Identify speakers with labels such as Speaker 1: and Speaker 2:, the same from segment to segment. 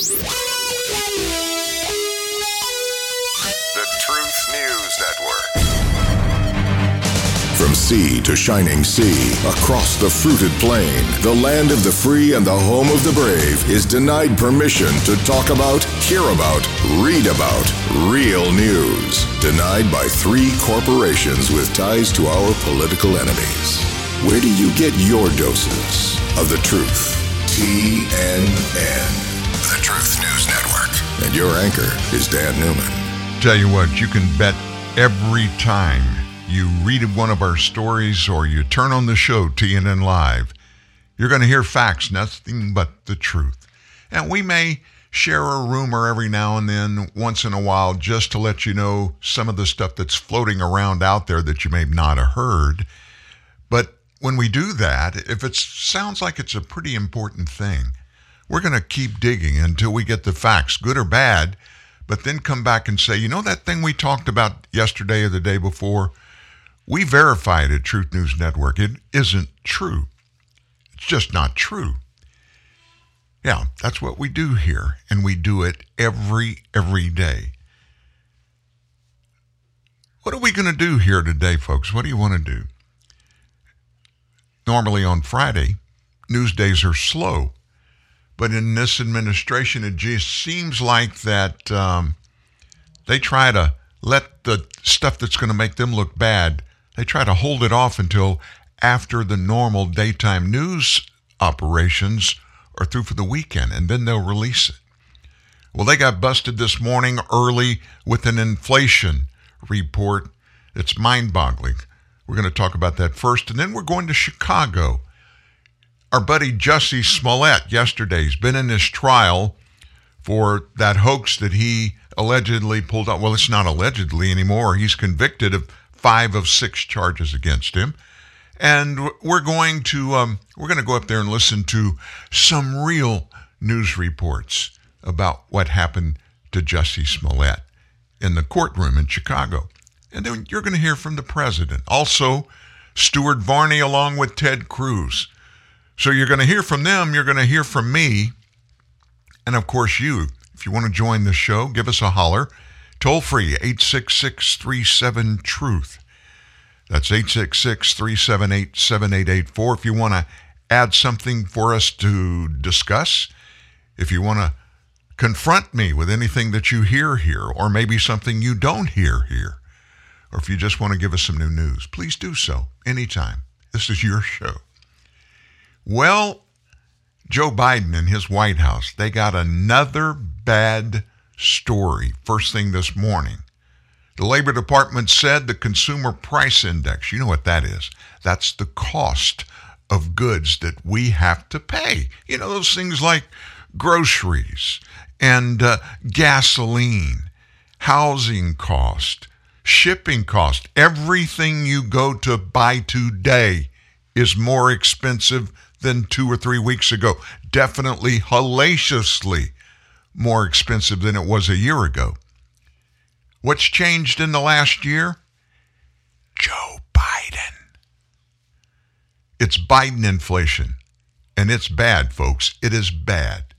Speaker 1: The Truth News Network.
Speaker 2: From sea to shining sea, across the fruited plain, the land of the free and the home of the brave is denied permission to talk about, hear about, read about real news. Denied by three corporations with ties to our political enemies. Where do you get your doses of the truth? TNN. The Truth News Network. And your anchor is Dan Newman.
Speaker 3: Tell you what, you can bet every time you read one of our stories or you turn on the show, TNN Live, you're going to hear facts, nothing but the truth. And we may share a rumor every now and then, once in a while, just to let you know some of the stuff that's floating around out there that you may not have heard. But when we do that, if it sounds like it's a pretty important thing, we're going to keep digging until we get the facts, good or bad, but then come back and say, you know, that thing we talked about yesterday or the day before? We verified at Truth News Network. It isn't true. It's just not true. Yeah, that's what we do here, and we do it every every day. What are we going to do here today, folks? What do you want to do? Normally on Friday, news days are slow, but in this administration, it just seems like that um, they try to let the stuff that's going to make them look bad they try to hold it off until after the normal daytime news operations are through for the weekend, and then they'll release it. Well, they got busted this morning early with an inflation report It's mind boggling. We're going to talk about that first, and then we're going to Chicago. Our buddy Jussie Smollett yesterday's been in this trial for that hoax that he allegedly pulled out. Well, it's not allegedly anymore. He's convicted of five of six charges against him. And we're going to um, we're going to go up there and listen to some real news reports about what happened to Jussie Smollett in the courtroom in Chicago. And then you're going to hear from the president. Also, Stuart Varney along with Ted Cruz. So you're going to hear from them, you're going to hear from me, and of course you. If you want to join the show, give us a holler. Toll free, 866 37 Truth. That's 866 378 7884. If you want to add something for us to discuss, if you want to confront me with anything that you hear here, or maybe something you don't hear here, or if you just want to give us some new news, please do so anytime. This is your show. Well, Joe Biden and his White House, they got another bad story first thing this morning. The Labor Department said the Consumer Price Index, you know what that is? That's the cost of goods that we have to pay. You know, those things like groceries and uh, gasoline, housing cost, shipping cost. Everything you go to buy today is more expensive than two or three weeks ago. Definitely hellaciously more expensive than it was a year ago. What's changed in the last year? Joe Biden. It's Biden inflation. And it's bad, folks. It is bad.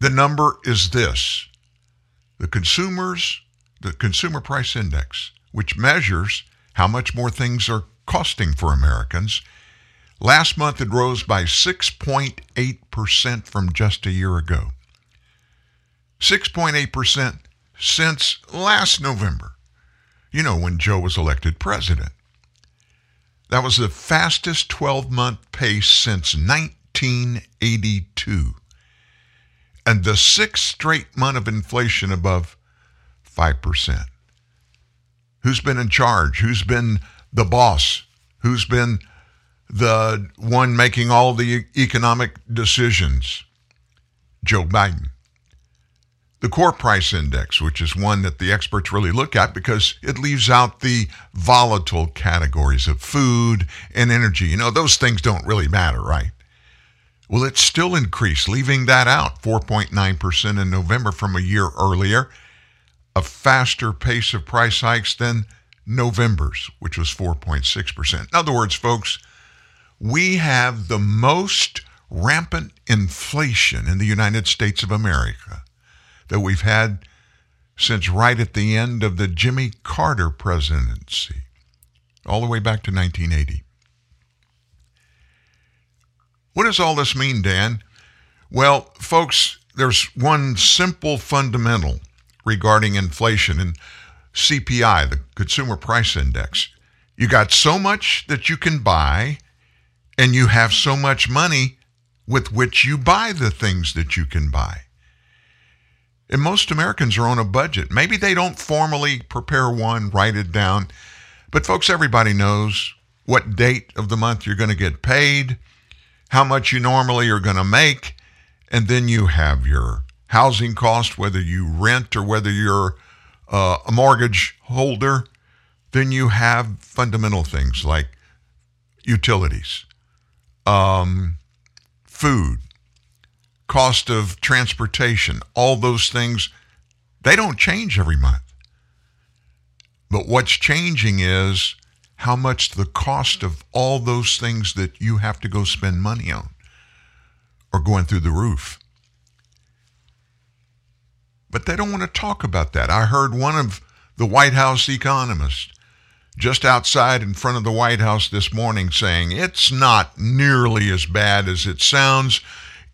Speaker 3: The number is this the consumers, the consumer price index, which measures how much more things are costing for Americans, Last month, it rose by 6.8% from just a year ago. 6.8% since last November, you know, when Joe was elected president. That was the fastest 12 month pace since 1982. And the sixth straight month of inflation above 5%. Who's been in charge? Who's been the boss? Who's been the one making all the economic decisions, Joe Biden. The core price index, which is one that the experts really look at because it leaves out the volatile categories of food and energy. You know, those things don't really matter, right? Well, it still increased, leaving that out 4.9% in November from a year earlier, a faster pace of price hikes than November's, which was 4.6%. In other words, folks, we have the most rampant inflation in the United States of America that we've had since right at the end of the Jimmy Carter presidency, all the way back to 1980. What does all this mean, Dan? Well, folks, there's one simple fundamental regarding inflation and CPI, the Consumer Price Index. You got so much that you can buy, and you have so much money with which you buy the things that you can buy. And most Americans are on a budget. Maybe they don't formally prepare one, write it down, but folks, everybody knows what date of the month you're going to get paid, how much you normally are going to make, and then you have your housing cost, whether you rent or whether you're uh, a mortgage holder. Then you have fundamental things like utilities, um, food, cost of transportation, all those things, they don't change every month. But what's changing is how much the cost of all those things that you have to go spend money on are going through the roof. But they don't want to talk about that. I heard one of the White House economists just outside in front of the White House this morning saying it's not nearly as bad as it sounds.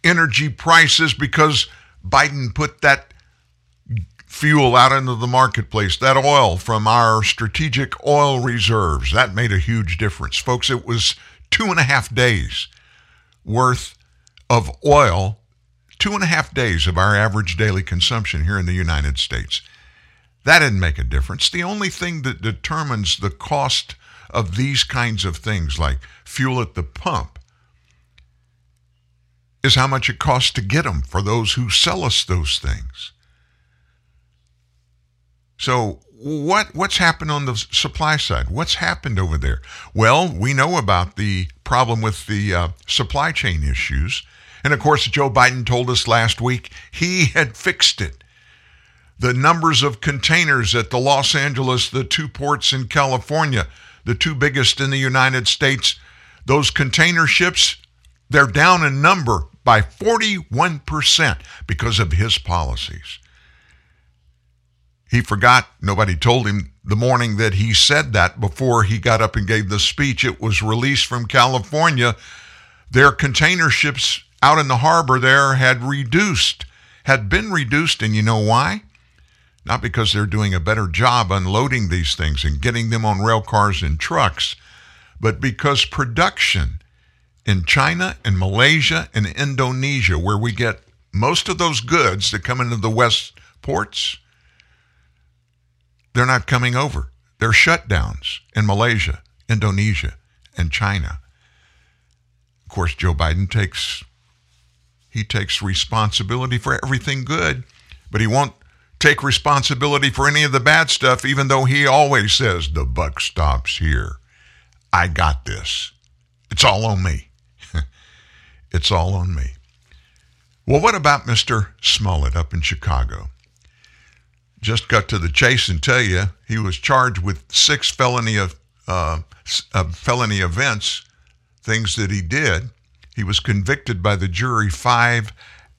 Speaker 3: Energy prices, because Biden put that fuel out into the marketplace, that oil from our strategic oil reserves, that made a huge difference. Folks, it was two and a half days worth of oil, two and a half days of our average daily consumption here in the United States. That didn't make a difference. The only thing that determines the cost of these kinds of things, like fuel at the pump, is how much it costs to get them for those who sell us those things. So, what what's happened on the supply side? What's happened over there? Well, we know about the problem with the uh, supply chain issues, and of course, Joe Biden told us last week he had fixed it the numbers of containers at the Los Angeles, the two ports in California, the two biggest in the United States, those container ships, they're down in number by 41% because of his policies. He forgot, nobody told him the morning that he said that before he got up and gave the speech. It was released from California. Their container ships out in the harbor there had reduced, had been reduced, and you know why? Not because they're doing a better job unloading these things and getting them on rail cars and trucks, but because production in China and Malaysia and Indonesia, where we get most of those goods that come into the West ports, they're not coming over. They're shutdowns in Malaysia, Indonesia, and China. Of course, Joe Biden takes he takes responsibility for everything good, but he won't take responsibility for any of the bad stuff, even though he always says, the buck stops here. I got this. It's all on me. it's all on me. Well, what about Mr. Smollett up in Chicago? Just got to the chase and tell you he was charged with six felony of uh, uh, felony events, things that he did. He was convicted by the jury five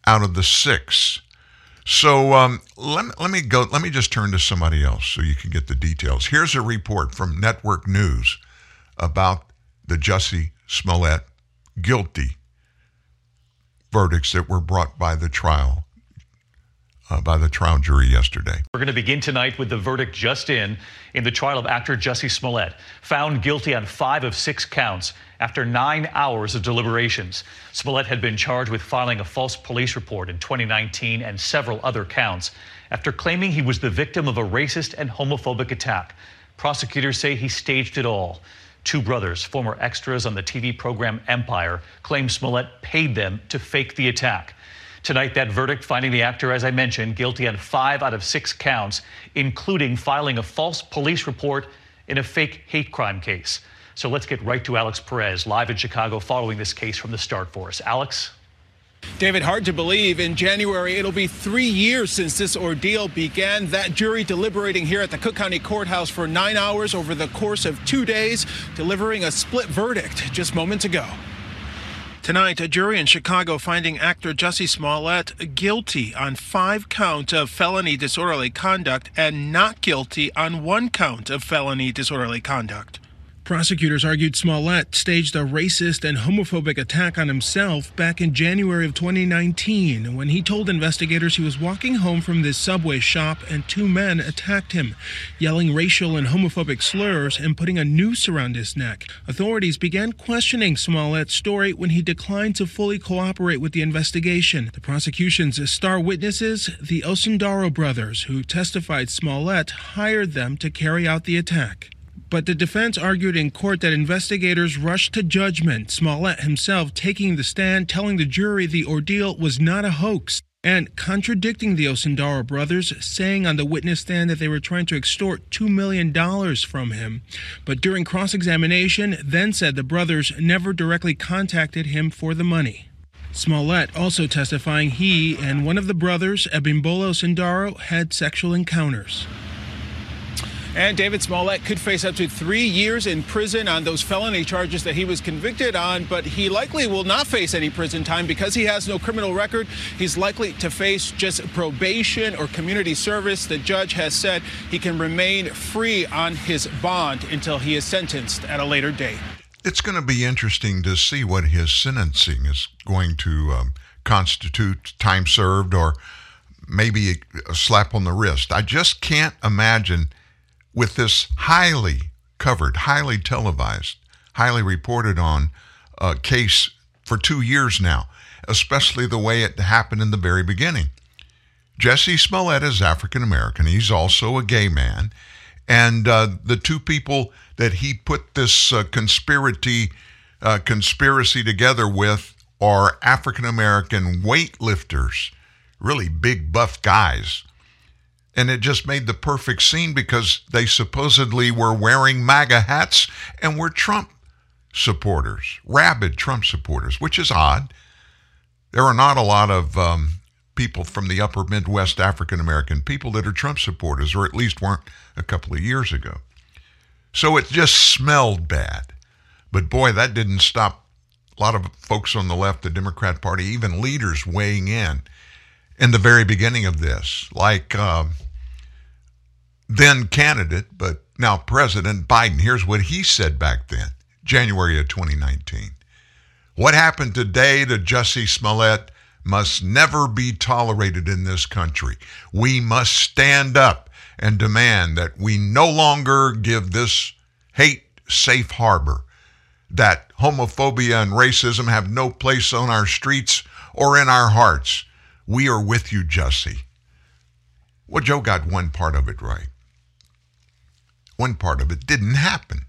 Speaker 3: out of the six. So um, let, me, let me go. Let me just turn to somebody else so you can get the details. Here's a report from Network News about the Jussie Smollett guilty verdicts that were brought by the trial uh, by the trial jury yesterday.
Speaker 4: We're going to begin tonight with the verdict just in in the trial of actor Jussie Smollett, found guilty on five of six counts after nine hours of deliberations. Smollett had been charged with filing a false police report in 2019 and several other counts after claiming he was the victim of a racist and homophobic attack. Prosecutors say he staged it all. Two brothers, former extras on the TV program Empire, claim Smollett paid them to fake the attack. Tonight, that verdict finding the actor, as I mentioned, guilty on five out of six counts, including filing a false police report in a fake hate crime case. So let's get right to Alex Perez, live in Chicago, following this case from the start for us. Alex?
Speaker 5: David, hard to believe. In January, it'll be three years since this ordeal began. That jury deliberating here at the Cook County Courthouse for nine hours over the course of two days, delivering a split verdict just moments ago. Tonight, a jury in Chicago finding actor Jussie Smollett guilty on five counts of felony disorderly conduct and not guilty on one count of felony disorderly conduct. Prosecutors argued Smollett staged a racist and homophobic attack on himself back in January of 2019 when he told investigators he was walking home from this subway shop and two men attacked him, yelling racial and homophobic slurs and putting a noose around his neck. Authorities began questioning Smollett's story when he declined to fully cooperate with the investigation. The prosecution's star witnesses, the Osundairo brothers, who testified Smollett hired them to carry out the attack. But the defense argued in court that investigators rushed to judgment, Smollett himself taking the stand, telling the jury the ordeal was not a hoax, and contradicting the Osundairo brothers, saying on the witness stand that they were trying to extort $2 million from him. But during cross examination, then said the brothers never directly contacted him for the money. Smollett also testifying he and one of the brothers, Abimbola Osundairo, had sexual encounters. And David Smollett could face up to three years in prison on those felony charges that he was convicted on, but he likely will not face any prison time because he has no criminal record. He's likely to face just probation or community service. The judge has said he can remain free on his bond until he is sentenced at a later date.
Speaker 3: It's going to be interesting to see what his sentencing is going to um, constitute time served or maybe a slap on the wrist. I just can't imagine with this highly covered, highly televised, highly reported on uh, case for two years now, especially the way it happened in the very beginning. Jesse Smollett is African American. He's also a gay man. And uh, the two people that he put this uh, conspiracy, uh, conspiracy together with are African American weightlifters, really big, buff guys and it just made the perfect scene because they supposedly were wearing MAGA hats and were Trump supporters, rabid Trump supporters, which is odd. There are not a lot of um, people from the upper Midwest African American people that are Trump supporters, or at least weren't a couple of years ago. So it just smelled bad. But boy, that didn't stop a lot of folks on the left, the Democrat Party, even leaders weighing in in the very beginning of this, like um, then candidate, but now President Biden. Here's what he said back then, January of 2019. What happened today to Jussie Smollett must never be tolerated in this country. We must stand up and demand that we no longer give this hate safe harbor, that homophobia and racism have no place on our streets or in our hearts. We are with you, Jussie. Well, Joe got one part of it right. One part of it didn't happen.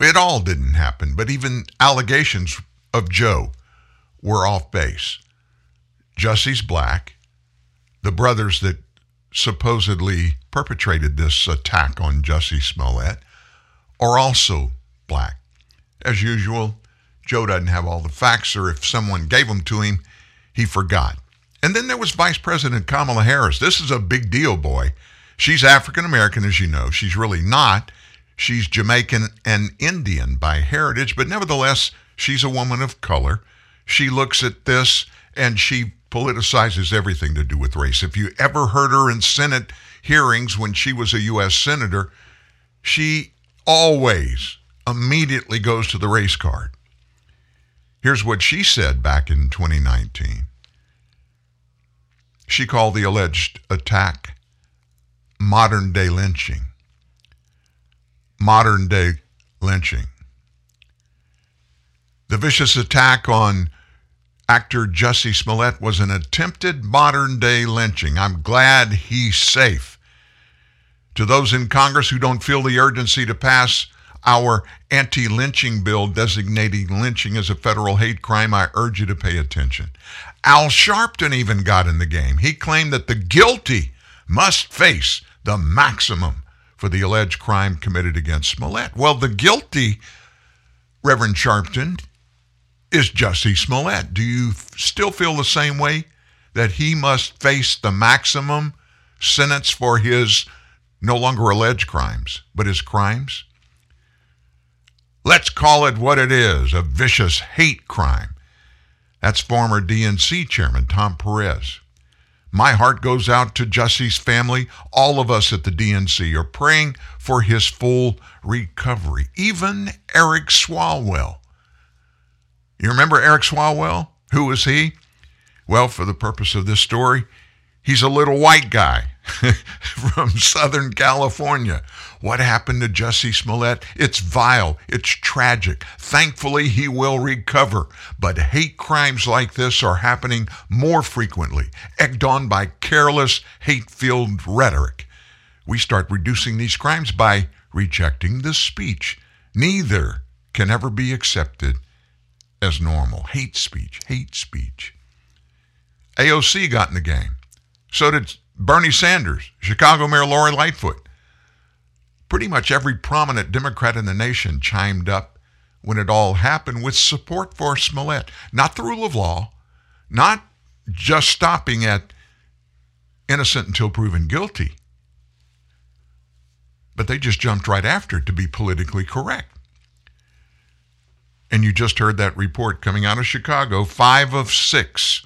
Speaker 3: It all didn't happen, but even allegations of Joe were off base. Jussie's black. The brothers that supposedly perpetrated this attack on Jussie Smollett are also black. As usual, Joe doesn't have all the facts, or if someone gave them to him, he forgot. And then there was Vice President Kamala Harris. This is a big deal, boy. She's African American, as you know. She's really not. She's Jamaican and Indian by heritage, but nevertheless, she's a woman of color. She looks at this and she politicizes everything to do with race. If you ever heard her in Senate hearings when she was a U.S. Senator, she always immediately goes to the race card. Here's what she said back in 2019. She called the alleged attack modern day lynching. Modern day lynching. The vicious attack on actor Jussie Smollett was an attempted modern day lynching. I'm glad he's safe. To those in Congress who don't feel the urgency to pass our anti lynching bill designating lynching as a federal hate crime, I urge you to pay attention. Al Sharpton even got in the game. He claimed that the guilty must face the maximum for the alleged crime committed against Smollett. Well, the guilty, Reverend Sharpton, is Jussie Smollett. Do you still feel the same way that he must face the maximum sentence for his no longer alleged crimes, but his crimes? Let's call it what it is a vicious hate crime. That's former DNC chairman Tom Perez. My heart goes out to Jesse's family. All of us at the DNC are praying for his full recovery. Even Eric Swalwell. You remember Eric Swalwell? Who was he? Well, for the purpose of this story, he's a little white guy from Southern California. What happened to Jussie Smollett? It's vile. It's tragic. Thankfully, he will recover. But hate crimes like this are happening more frequently, egged on by careless, hate filled rhetoric. We start reducing these crimes by rejecting the speech. Neither can ever be accepted as normal. Hate speech, hate speech. AOC got in the game. So did Bernie Sanders, Chicago Mayor Lori Lightfoot. Pretty much every prominent Democrat in the nation chimed up when it all happened with support for Smollett. Not the rule of law, not just stopping at innocent until proven guilty, but they just jumped right after to be politically correct. And you just heard that report coming out of Chicago five of six.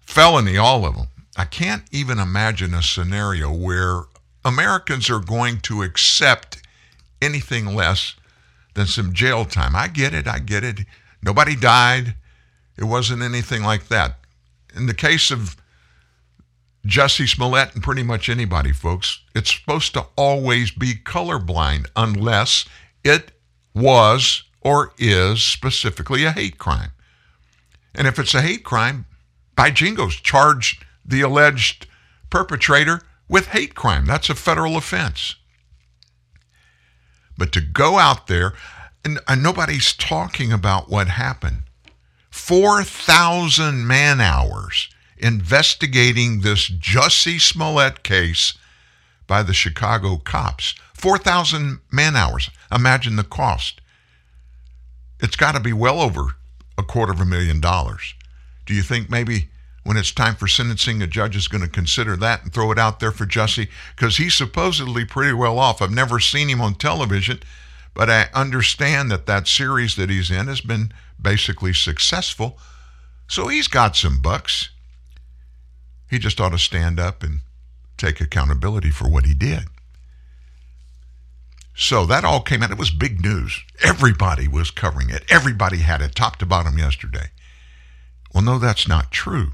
Speaker 3: Felony, all of them. I can't even imagine a scenario where Americans are going to accept anything less than some jail time. I get it. I get it. Nobody died. It wasn't anything like that. In the case of Jesse Smollett and pretty much anybody, folks, it's supposed to always be colorblind unless it was or is specifically a hate crime. And if it's a hate crime, by jingos, charge the alleged perpetrator with hate crime. That's a federal offense. But to go out there, and, and nobody's talking about what happened. 4,000 man hours investigating this Jussie Smollett case by the Chicago cops. 4,000 man hours. Imagine the cost it's got to be well over a quarter of a million dollars. Do you think maybe when it's time for sentencing, a judge is going to consider that and throw it out there for Jussie? Because he's supposedly pretty well off. I've never seen him on television, but I understand that that series that he's in has been basically successful. So he's got some bucks. He just ought to stand up and take accountability for what he did. So that all came out. It was big news. Everybody was covering it. Everybody had it top to bottom yesterday. Well, no, that's not true.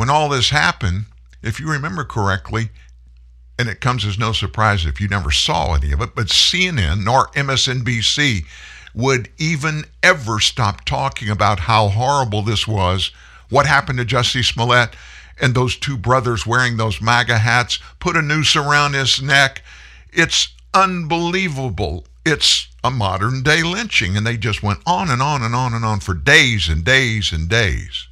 Speaker 3: When all this happened, if you remember correctly, and it comes as no surprise if you never saw any of it, but CNN nor MSNBC would even ever stop talking about how horrible this was, what happened to Jussie Smollett, and those two brothers wearing those MAGA hats put a noose around his neck. It's unbelievable. It's a modern day lynching. And they just went on and on and on and on for days and days and days.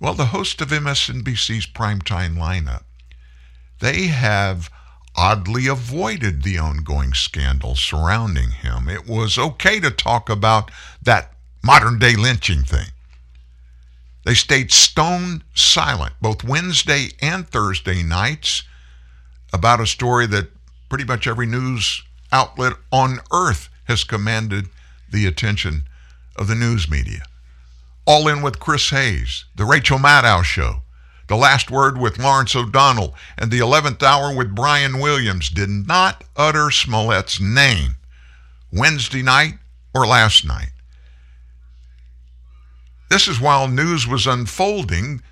Speaker 3: Well, the host of MSNBC's primetime lineup, they have oddly avoided the ongoing scandal surrounding him. It was okay to talk about that modern day lynching thing. They stayed stone silent both Wednesday and Thursday nights about a story that pretty much every news outlet on earth has commanded the attention of the news media. All in with Chris Hayes, The Rachel Maddow Show, The Last Word with Lawrence O'Donnell, and The 11th Hour with Brian Williams did not utter Smollett's name Wednesday night or last night. This is while news was unfolding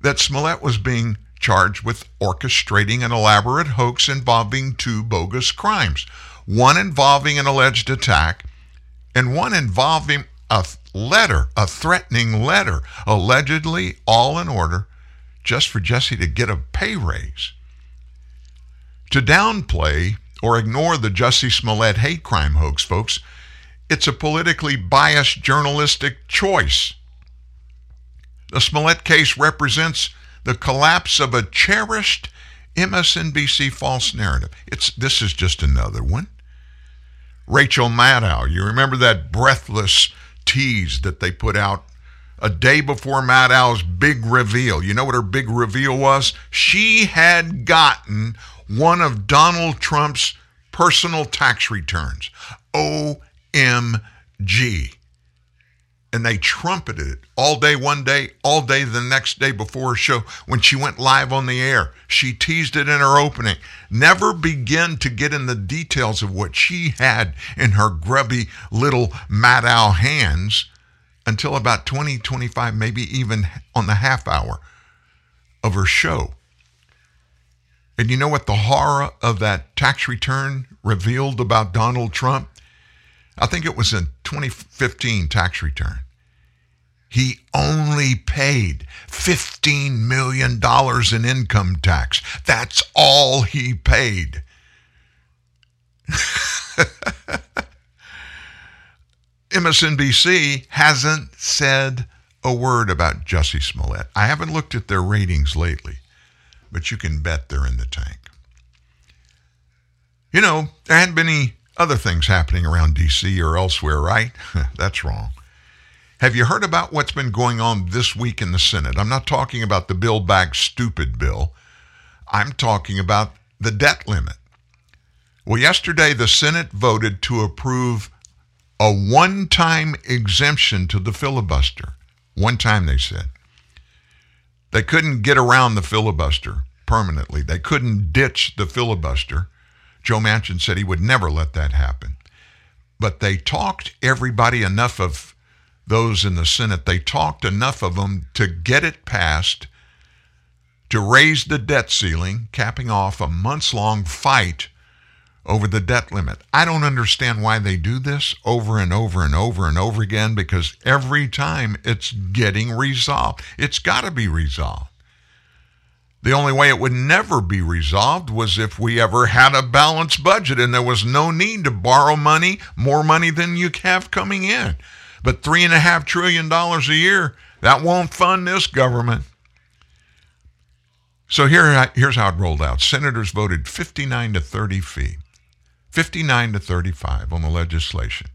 Speaker 3: that Smollett was being charged with orchestrating an elaborate hoax involving two bogus crimes one involving an alleged attack, and one involving a letter, a threatening letter, allegedly all in order just for Jesse to get a pay raise. To downplay or ignore the Jussie Smollett hate crime hoax, folks, it's a politically biased journalistic choice. The Smollett case represents the collapse of a cherished MSNBC false narrative. It's this is just another one. Rachel Maddow, you remember that breathless tease that they put out a day before Matt Maddow's big reveal. You know what her big reveal was? She had gotten one of Donald Trump's personal tax returns. OMG. And they trumpeted it all day one day, all day the next day before her show. When she went live on the air, she teased it in her opening. Never begin to get in the details of what she had in her grubby little Maddow hands until about 20, 25, maybe even on the half hour of her show. And you know what the horror of that tax return revealed about Donald Trump? I think it was in 2015 tax return. He only paid $15 million in income tax. That's all he paid. MSNBC hasn't said a word about Jussie Smollett. I haven't looked at their ratings lately, but you can bet they're in the tank. You know, there hadn't been any other things happening around D.C. or elsewhere, right? That's wrong. Have you heard about what's been going on this week in the Senate? I'm not talking about the Build Back Stupid bill. I'm talking about the debt limit. Well, yesterday the Senate voted to approve a one time exemption to the filibuster. One time, they said. They couldn't get around the filibuster permanently, they couldn't ditch the filibuster. Joe Manchin said he would never let that happen. But they talked everybody enough of those in the Senate, they talked enough of them to get it passed to raise the debt ceiling, capping off a months long fight over the debt limit. I don't understand why they do this over and over and over and over again because every time it's getting resolved. It's got to be resolved. The only way it would never be resolved was if we ever had a balanced budget and there was no need to borrow money, more money than you have coming in. But $3.5 trillion a year, that won't fund this government. So here, here's how it rolled out. Senators voted 59 to 30 fee, 59 to 35 on the legislation.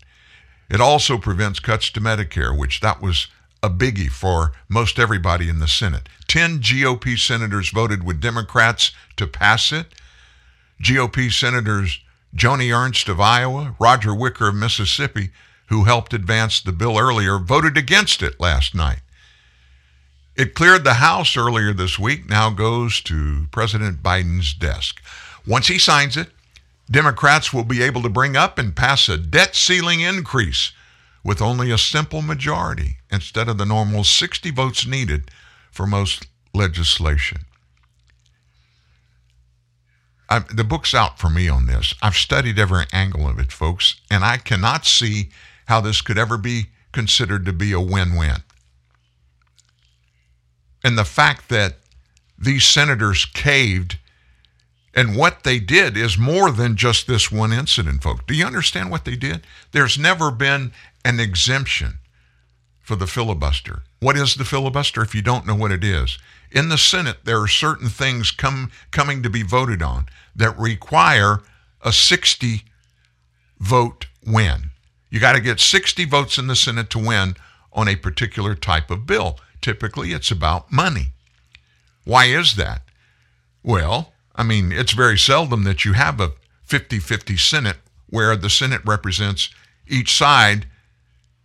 Speaker 3: It also prevents cuts to Medicare, which that was a biggie for most everybody in the Senate. 10 GOP senators voted with Democrats to pass it. GOP senators Joni Ernst of Iowa, Roger Wicker of Mississippi, who helped advance the bill earlier, voted against it last night. It cleared the House earlier this week, now goes to President Biden's desk. Once he signs it, Democrats will be able to bring up and pass a debt ceiling increase with only a simple majority instead of the normal 60 votes needed for most legislation. I, the book's out for me on this. I've studied every angle of it, folks, and I cannot see how this could ever be considered to be a win win. And the fact that these senators caved and what they did is more than just this one incident, folks. Do you understand what they did? There's never been an exemption for the filibuster. What is the filibuster if you don't know what it is? In the Senate, there are certain things come, coming to be voted on that require a 60 vote win. You got to get 60 votes in the Senate to win on a particular type of bill. Typically, it's about money. Why is that? Well, I mean, it's very seldom that you have a 50 50 Senate where the Senate represents each side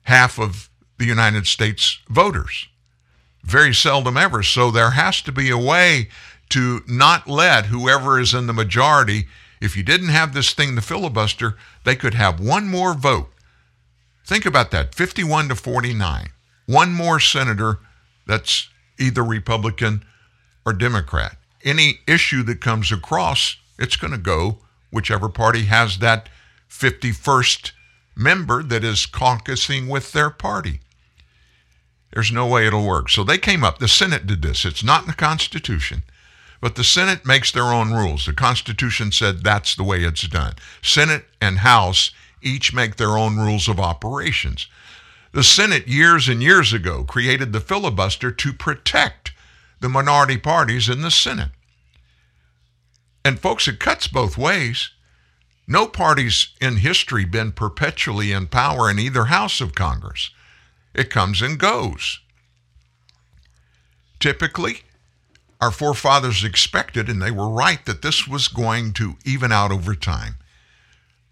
Speaker 3: half of the United States voters. Very seldom ever. So there has to be a way to not let whoever is in the majority, if you didn't have this thing, the filibuster, they could have one more vote. Think about that 51 to 49. One more senator that's either Republican or Democrat any issue that comes across, it's going to go whichever party has that 51st member that is caucusing with their party. There's no way it'll work. So they came up, the Senate did this. It's not in the Constitution, but the Senate makes their own rules. The Constitution said that's the way it's done. Senate and House each make their own rules of operations. The Senate, years and years ago, created the filibuster to protect the minority parties in the Senate. And folks, it cuts both ways. No party's in history been perpetually in power in either house of Congress. It comes and goes. Typically, our forefathers expected, and they were right, that this was going to even out over time.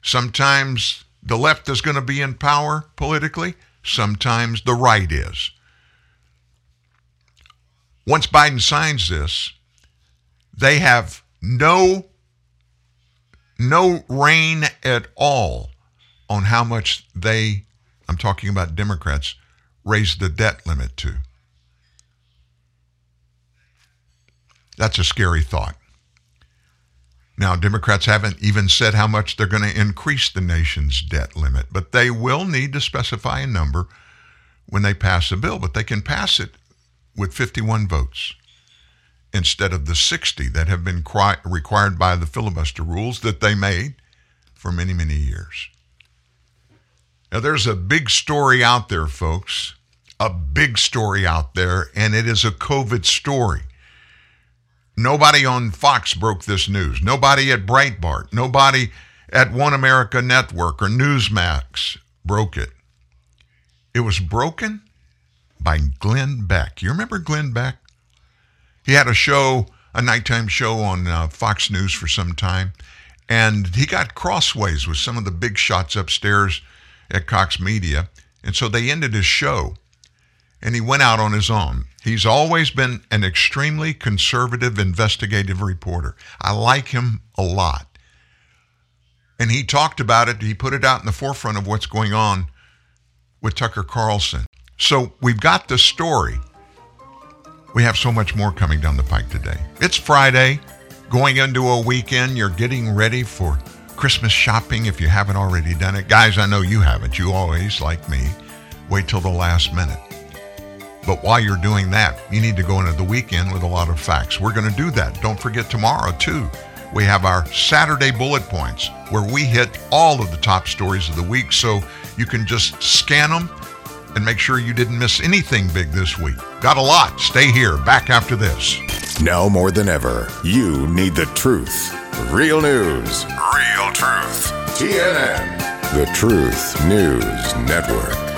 Speaker 3: Sometimes the left is going to be in power politically, sometimes the right is. Once Biden signs this, they have no no rein at all on how much they I'm talking about Democrats raise the debt limit to. That's a scary thought. Now, Democrats haven't even said how much they're going to increase the nation's debt limit, but they will need to specify a number when they pass a bill. But they can pass it with 51 votes instead of the 60 that have been cri- required by the filibuster rules that they made for many, many years. Now, there's a big story out there, folks, a big story out there, and it is a COVID story. Nobody on Fox broke this news. Nobody at Breitbart. Nobody at One America Network or Newsmax broke it. It was broken by Glenn Beck. You remember Glenn Beck? He had a show, a nighttime show on uh, Fox News for some time, and he got crossways with some of the big shots upstairs at Cox Media. And so they ended his show and he went out on his own. He's always been an extremely conservative investigative reporter. I like him a lot. And he talked about it, he put it out in the forefront of what's going on with Tucker Carlson. So we've got the story. We have so much more coming down the pike today. It's Friday, going into a weekend. You're getting ready for Christmas shopping if you haven't already done it. Guys, I know you haven't. You always, like me, wait till the last minute. But while you're doing that, you need to go into the weekend with a lot of facts. We're going to do that. Don't forget tomorrow, too. We have our Saturday bullet points where we hit all of the top stories of the week so you can just scan them and make sure you didn't miss anything big this week. Got a lot. Stay here. Back after this.
Speaker 2: Now more than ever, you need the truth. Real news.
Speaker 1: Real truth.
Speaker 2: TNN. The Truth News Network.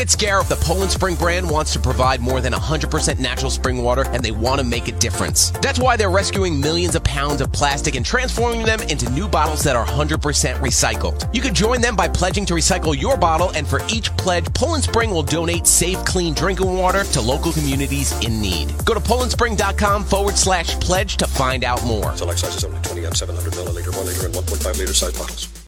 Speaker 6: It's Gareth. The Poland Spring brand wants to provide more than 100% natural spring water and they want to make a difference. That's why they're rescuing millions of pounds of plastic and transforming them into new bottles that are 100% recycled. You can join them by pledging to recycle your bottle, and for each pledge, Poland Spring will donate safe, clean drinking water to local communities in need. Go to polandspring.com forward slash pledge to find out more.
Speaker 7: Select sizes only 20 and 700 milliliter, 1 liter, and 1.5 liter size bottles.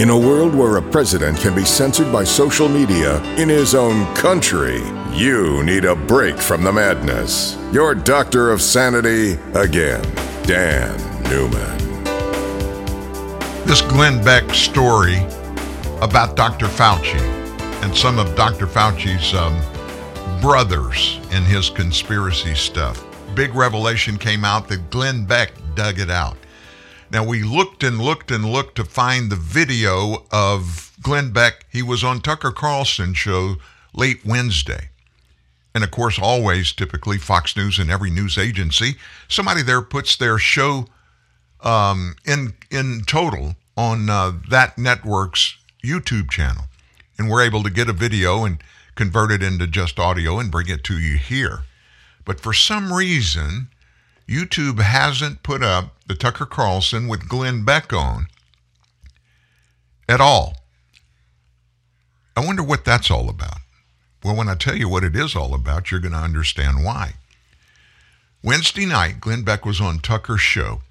Speaker 2: In a world where a president can be censored by social media in his own country, you need a break from the madness. Your doctor of sanity again, Dan Newman.
Speaker 3: This Glenn Beck story about Dr. Fauci and some of Dr. Fauci's um, brothers and his conspiracy stuff. Big revelation came out that Glenn Beck dug it out. Now, we looked and looked and looked to find the video of Glenn Beck. He was on Tucker Carlson show late Wednesday. And of course, always, typically, Fox News and every news agency, somebody there puts their show um, in, in total on uh, that network's YouTube channel. And we're able to get a video and convert it into just audio and bring it to you here. But for some reason, YouTube hasn't put up the Tucker Carlson with Glenn Beck on at all. I wonder what that's all about. Well, when I tell you what it is all about, you're going to understand why. Wednesday night, Glenn Beck was on Tucker's show,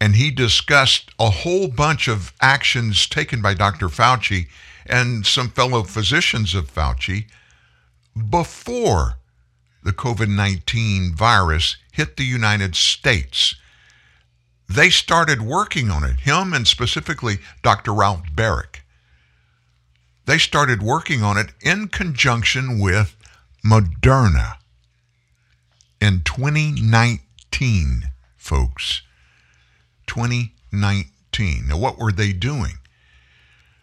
Speaker 3: and he discussed a whole bunch of actions taken by Dr. Fauci and some fellow physicians of Fauci before the COVID 19 virus hit the United States. They started working on it, him and specifically Dr. Ralph Baric. They started working on it in conjunction with Moderna in 2019, folks. 2019. Now, what were they doing?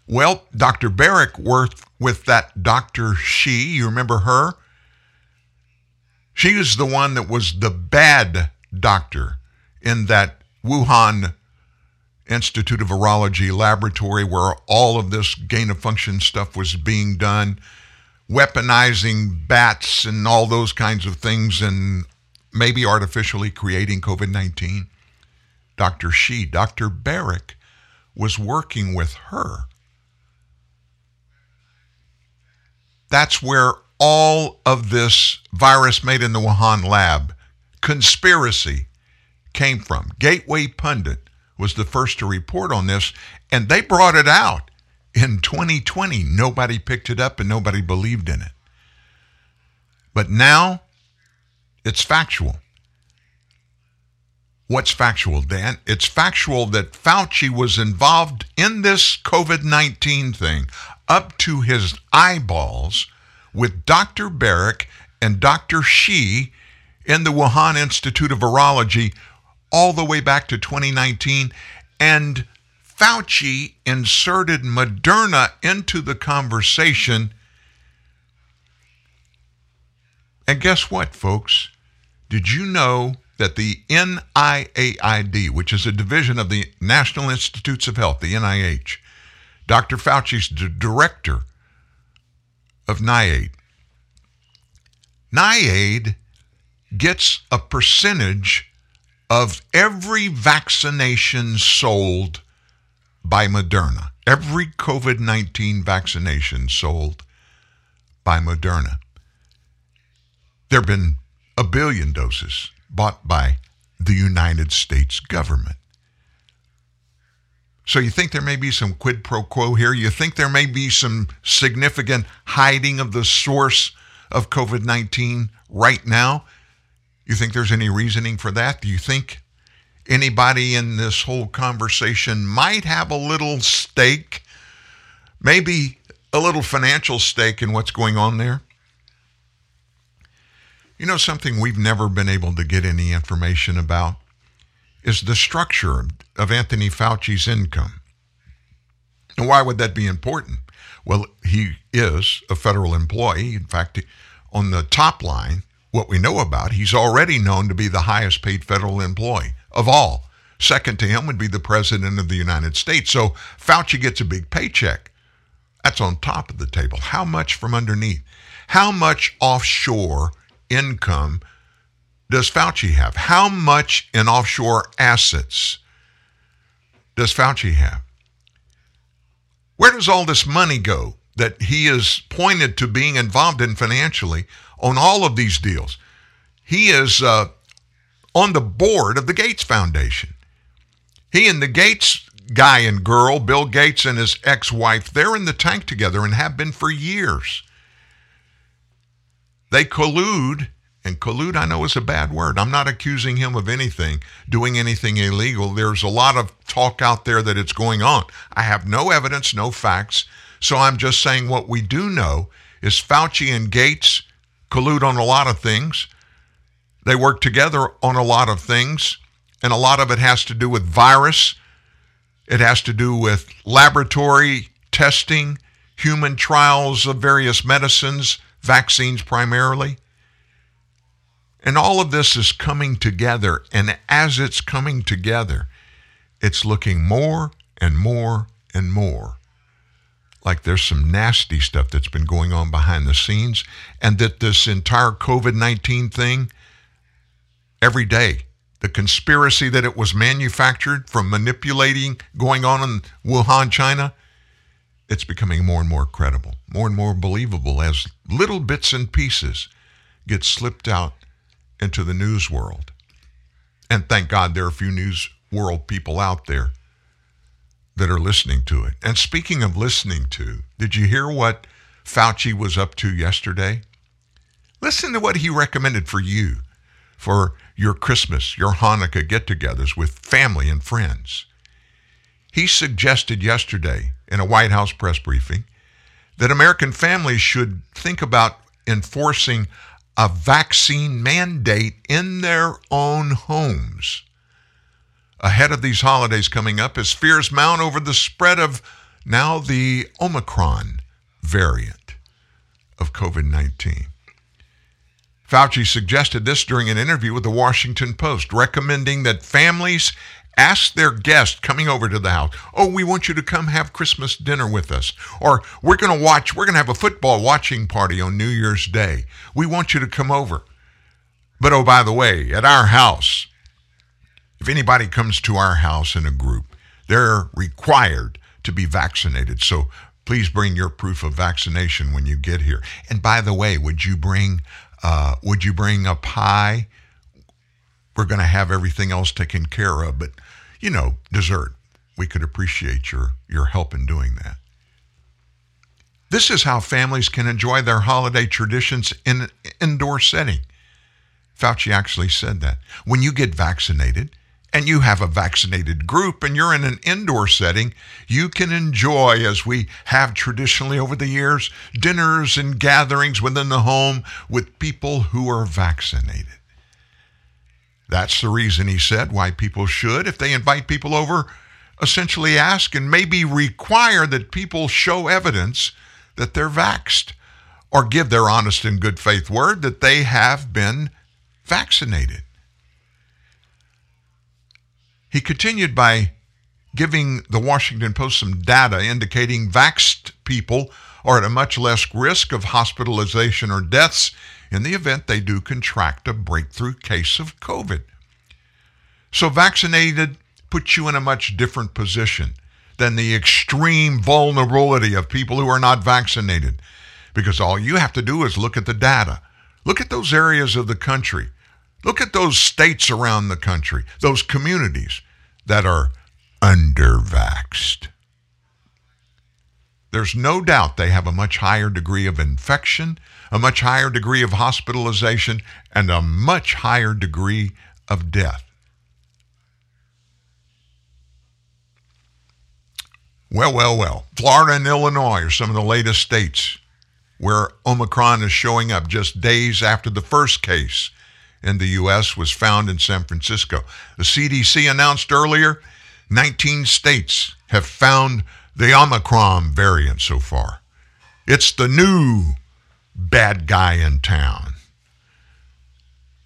Speaker 3: Well, Dr. Baric worked with that Dr. Shi, You remember her? She was the one that was the bad doctor in that Wuhan Institute of Virology laboratory where all of this gain of function stuff was being done, weaponizing bats and all those kinds of things, and maybe artificially creating COVID 19. Dr. Shi, Dr. Baric, was working with her. That's where all of this virus made in the Wuhan lab conspiracy came from. Gateway Pundit was the first to report on this, and they brought it out in 2020. Nobody picked it up and nobody believed in it. But now it's factual. What's factual, Dan? It's factual that Fauci was involved in this COVID 19 thing up to his eyeballs with Dr. Baric and Dr. Shi in the Wuhan Institute of Virology all the way back to 2019. And Fauci inserted Moderna into the conversation. And guess what, folks? Did you know that the NIAID, which is a division of the National Institutes of Health, the NIH, Dr. Fauci's director of NIAID. NIAID gets a percentage of every vaccination sold by Moderna, every COVID 19 vaccination sold by Moderna. There have been a billion doses bought by the United States government. So you think there may be some quid pro quo here? You think there may be some significant hiding of the source of COVID 19 right now? You think there's any reasoning for that? Do you think anybody in this whole conversation might have a little stake, maybe a little financial stake in what's going on there? You know, something we've never been able to get any information about is the structure of Anthony Fauci's income. And why would that be important? Well, he is a federal employee. In fact, on the top line, what we know about, he's already known to be the highest paid federal employee of all. Second to him would be the President of the United States. So Fauci gets a big paycheck. That's on top of the table. How much from underneath? How much offshore income does Fauci have? How much in offshore assets does Fauci have? Where does all this money go that he is pointed to being involved in financially on all of these deals? He is uh, on the board of the Gates Foundation. He and the Gates guy and girl, Bill Gates and his ex wife, they're in the tank together and have been for years. They collude, and collude I know is a bad word. I'm not accusing him of anything, doing anything illegal. There's a lot of talk out there that it's going on. I have no evidence, no facts. So I'm just saying what we do know is Fauci and Gates collude on a lot of things. They work together on a lot of things, and a lot of it has to do with virus. It has to do with laboratory testing, human trials of various medicines, vaccines primarily. And all of this is coming together. And as it's coming together, it's looking more and more and more like there's some nasty stuff that's been going on behind the scenes, and that this entire COVID 19 thing, every day, the conspiracy that it was manufactured from manipulating going on in Wuhan, China, it's becoming more and more credible, more and more believable as little bits and pieces get slipped out into the news world. And thank God there are a few news world people out there that are listening to it. And speaking of listening to, did you hear what Fauci was up to yesterday? Listen to what he recommended for you for your Christmas, your Hanukkah get togethers with family and friends. He suggested yesterday in a White House press briefing that American families should think about enforcing a vaccine mandate in their own homes. Ahead of these holidays coming up as fears mount over the spread of now the Omicron variant of COVID 19. Fauci suggested this during an interview with the Washington Post, recommending that families ask their guests coming over to the house, Oh, we want you to come have Christmas dinner with us. Or we're going to watch, we're going to have a football watching party on New Year's Day. We want you to come over. But oh, by the way, at our house, if anybody comes to our house in a group, they're required to be vaccinated. So please bring your proof of vaccination when you get here. And by the way, would you bring uh, would you bring a pie? We're going to have everything else taken care of, but you know, dessert. We could appreciate your your help in doing that. This is how families can enjoy their holiday traditions in an indoor setting. Fauci actually said that. When you get vaccinated, and you have a vaccinated group and you're in an indoor setting, you can enjoy, as we have traditionally over the years, dinners and gatherings within the home with people who are vaccinated. That's the reason he said why people should, if they invite people over, essentially ask and maybe require that people show evidence that they're vaxxed or give their honest and good faith word that they have been vaccinated. He continued by giving the Washington Post some data indicating vaxxed people are at a much less risk of hospitalization or deaths in the event they do contract a breakthrough case of COVID. So, vaccinated puts you in a much different position than the extreme vulnerability of people who are not vaccinated. Because all you have to do is look at the data. Look at those areas of the country. Look at those states around the country, those communities that are undervaxed. There's no doubt they have a much higher degree of infection, a much higher degree of hospitalization, and a much higher degree of death. Well, well, well. Florida and Illinois are some of the latest states where Omicron is showing up just days after the first case in the U.S. was found in San Francisco. The CDC announced earlier 19 states have found the Omicron variant so far. It's the new bad guy in town.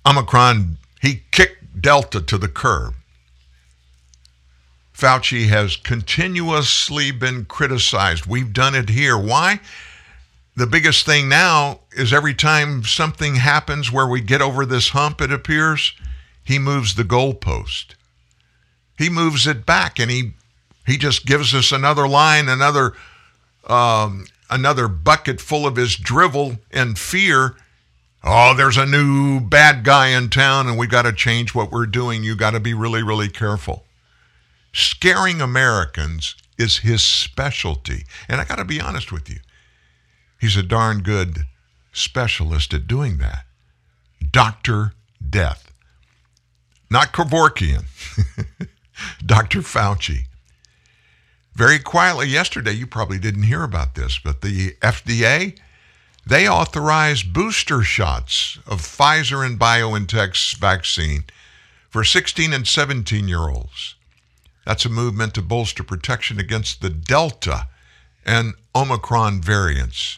Speaker 3: Omicron, he kicked Delta to the curb. Fauci has continuously been criticized. We've done it here. Why? The biggest thing now is every time something happens where we get over this hump, it appears, he moves the goalpost. He moves it back and he he just gives us another line, another um, another bucket full of his drivel and fear. Oh, there's a new bad guy in town and we got to change what we're doing. You got to be really, really careful. Scaring Americans is his specialty. And I got to be honest with you. He's a darn good specialist at doing that. Dr. Death. Not Kevorkian. Dr. Fauci. Very quietly yesterday, you probably didn't hear about this, but the FDA, they authorized booster shots of Pfizer and BioNTech's vaccine for 16 and 17 year olds. That's a movement to bolster protection against the Delta and Omicron variants.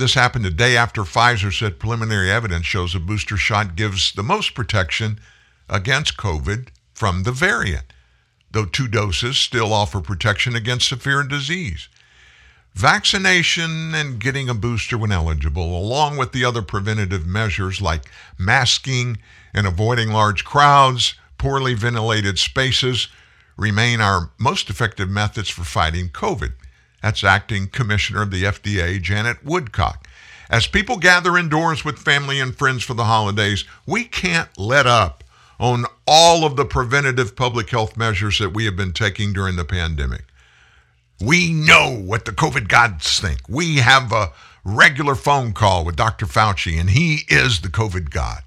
Speaker 3: This happened a day after Pfizer said preliminary evidence shows a booster shot gives the most protection against COVID from the variant, though two doses still offer protection against severe disease. Vaccination and getting a booster when eligible, along with the other preventative measures like masking and avoiding large crowds, poorly ventilated spaces, remain our most effective methods for fighting COVID. That's acting commissioner of the FDA, Janet Woodcock. As people gather indoors with family and friends for the holidays, we can't let up on all of the preventative public health measures that we have been taking during the pandemic. We know what the COVID gods think. We have a regular phone call with Dr. Fauci, and he is the COVID god.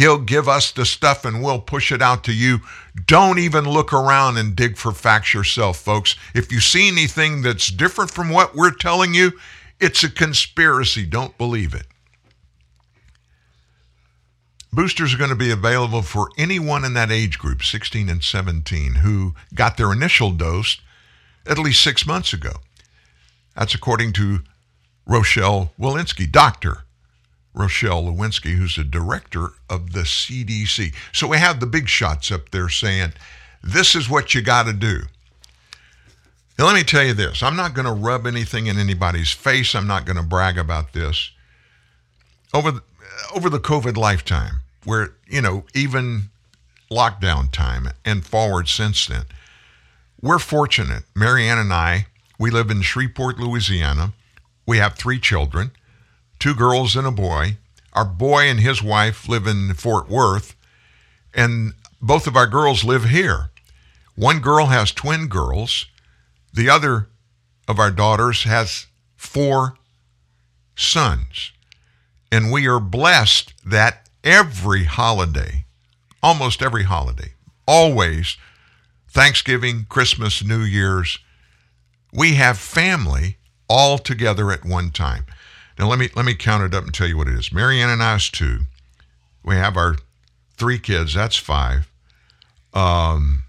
Speaker 3: He'll give us the stuff and we'll push it out to you. Don't even look around and dig for facts yourself, folks. If you see anything that's different from what we're telling you, it's a conspiracy. Don't believe it. boosters are going to be available for anyone in that age group, 16 and 17, who got their initial dose at least six months ago. That's according to Rochelle Walensky, Dr. Rochelle Lewinsky, who's the director of the CDC. So we have the big shots up there saying, this is what you got to do. Now, let me tell you this I'm not going to rub anything in anybody's face, I'm not going to brag about this. Over the, over the COVID lifetime, where, you know, even lockdown time and forward since then, we're fortunate. Marianne and I, we live in Shreveport, Louisiana. We have three children two girls and a boy. Our boy and his wife live in Fort Worth, and both of our girls live here. One girl has twin girls, the other of our daughters has four sons. And we are blessed that every holiday, almost every holiday, always, Thanksgiving, Christmas, New Year's, we have family all together at one time. Now let me let me count it up and tell you what it is. Marianne and I is two. We have our three kids. That's five. Um,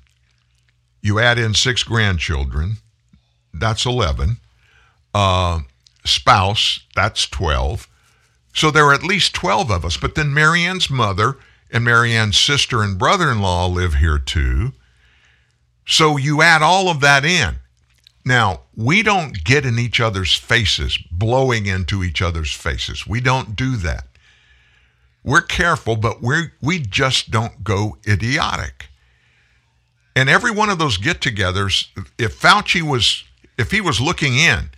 Speaker 3: you add in six grandchildren. That's eleven. Uh, spouse. That's twelve. So there are at least twelve of us. But then Marianne's mother and Marianne's sister and brother-in-law live here too. So you add all of that in. Now, we don't get in each other's faces, blowing into each other's faces. We don't do that. We're careful, but we we just don't go idiotic. And every one of those get-togethers, if Fauci was if he was looking in,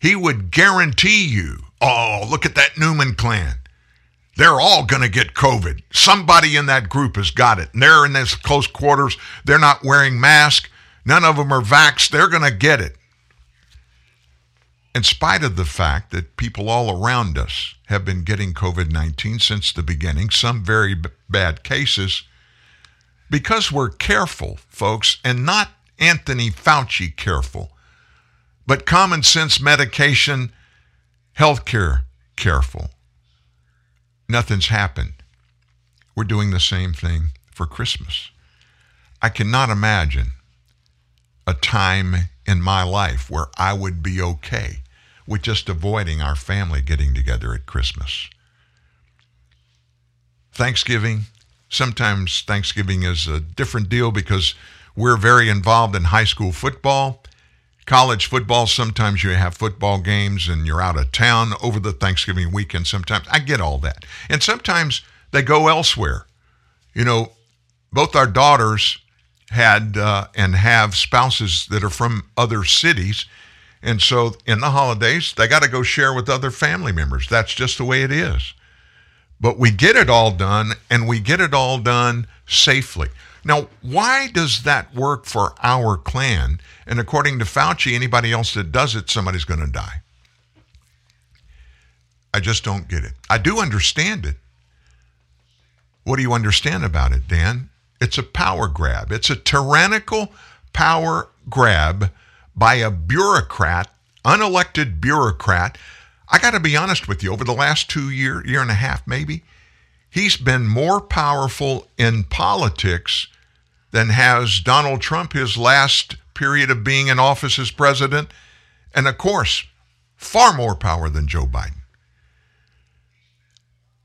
Speaker 3: he would guarantee you, "Oh, look at that Newman clan. They're all going to get COVID. Somebody in that group has got it. And they're in this close quarters. They're not wearing masks. None of them are vaxxed. They're going to get it. In spite of the fact that people all around us have been getting COVID 19 since the beginning, some very b- bad cases, because we're careful, folks, and not Anthony Fauci careful, but common sense medication, healthcare careful. Nothing's happened. We're doing the same thing for Christmas. I cannot imagine a time in my life where I would be okay with just avoiding our family getting together at Christmas. Thanksgiving, sometimes Thanksgiving is a different deal because we're very involved in high school football. College football, sometimes you have football games and you're out of town over the Thanksgiving weekend. Sometimes I get all that. And sometimes they go elsewhere. You know, both our daughters had uh, and have spouses that are from other cities. And so in the holidays, they got to go share with other family members. That's just the way it is. But we get it all done and we get it all done safely. Now, why does that work for our clan? And according to Fauci, anybody else that does it, somebody's going to die. I just don't get it. I do understand it. What do you understand about it, Dan? It's a power grab. It's a tyrannical power grab by a bureaucrat, unelected bureaucrat. I got to be honest with you, over the last two year, year and a half maybe, he's been more powerful in politics than has Donald Trump his last period of being in office as president. And of course, far more power than Joe Biden.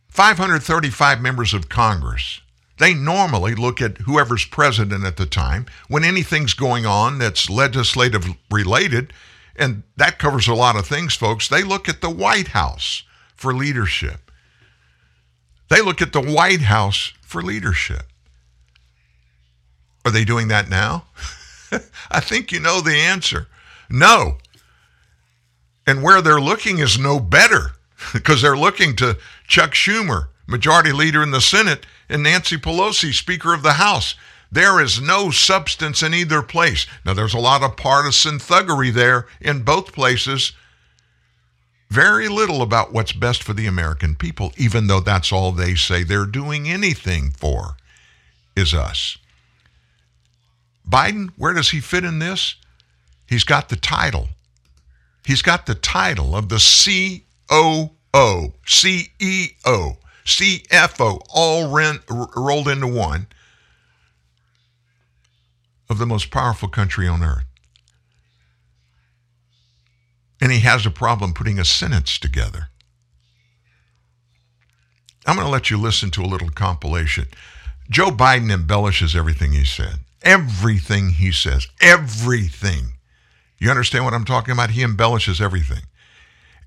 Speaker 3: 535 members of Congress they normally look at whoever's president at the time when anything's going on that's legislative related, and that covers a lot of things, folks. They look at the White House for leadership. They look at the White House for leadership. Are they doing that now? I think you know the answer. No. And where they're looking is no better because they're looking to Chuck Schumer, majority leader in the Senate, and Nancy Pelosi, Speaker of the House. There is no substance in either place. Now, there's a lot of partisan thuggery there in both places. Very little about what's best for the American people, even though that's all they say they're doing anything for, is us. Biden, where does he fit in this? He's got the title. He's got the title of the COO, CEO, CFO, all r- rolled into one of the most powerful country on earth. And he has a problem putting a sentence together. I'm going to let you listen to a little compilation. Joe Biden embellishes everything he said. Everything he says. Everything. You understand what I'm talking about? He embellishes everything.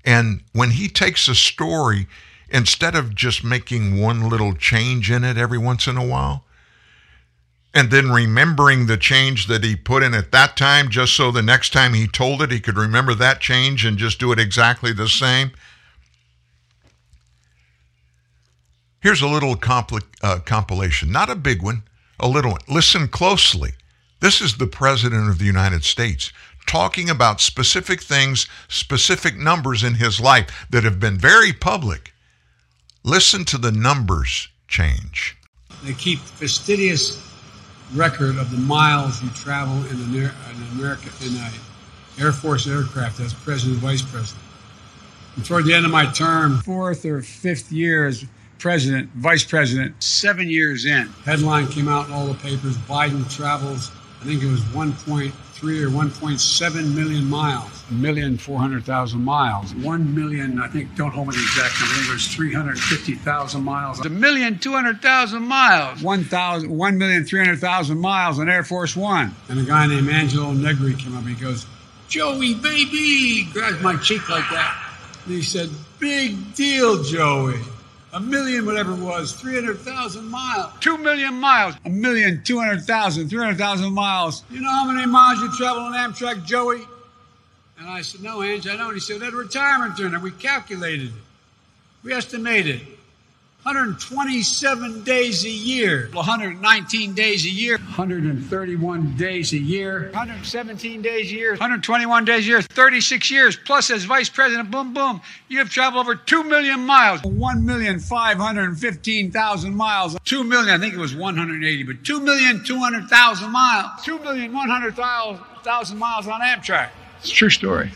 Speaker 3: And when he takes a story, instead of just making one little change in it every once in a while, and then remembering the change that he put in at that time, just so the next time he told it, he could remember that change and just do it exactly the same. Here's a little compli- uh, compilation, not a big one, a little one. Listen closely. This is the President of the United States talking about specific things, specific numbers in his life that have been very public. Listen to the numbers change.
Speaker 8: They keep fastidious record of the miles you travel in an, air, an American in Air Force aircraft as president and vice president. And toward the end of my term, fourth or fifth year as president, vice president, seven years in, headline came out in all the papers: Biden travels. I think it was 1.3 or 1.7 million miles, a million four hundred thousand miles, one million. I think don't hold me to the exact number. I think it was 350,000 miles, a million two hundred thousand miles, one thousand, one million three hundred thousand miles on Air Force One. And a guy named Angelo Negri came up. He goes, "Joey, baby," grabs my cheek like that, and he said, "Big deal, Joey." A million, whatever it was, 300,000 miles. Two million miles. A million, 200,000, 300,000 miles. You know how many miles you travel on Amtrak, Joey? And I said, No, Ange, I know. And he said, That retirement dinner, we calculated it. We estimated 127 days a year, 119 days a year, 131 days a year, 117 days a year, 121 days a year, 36 years, plus as vice president, boom, boom, you have traveled over 2 million miles. 1,515,000 miles. 2 million, I think it was 180, but 2,200,000 miles. 2,100,000 miles on Amtrak. It's a true story.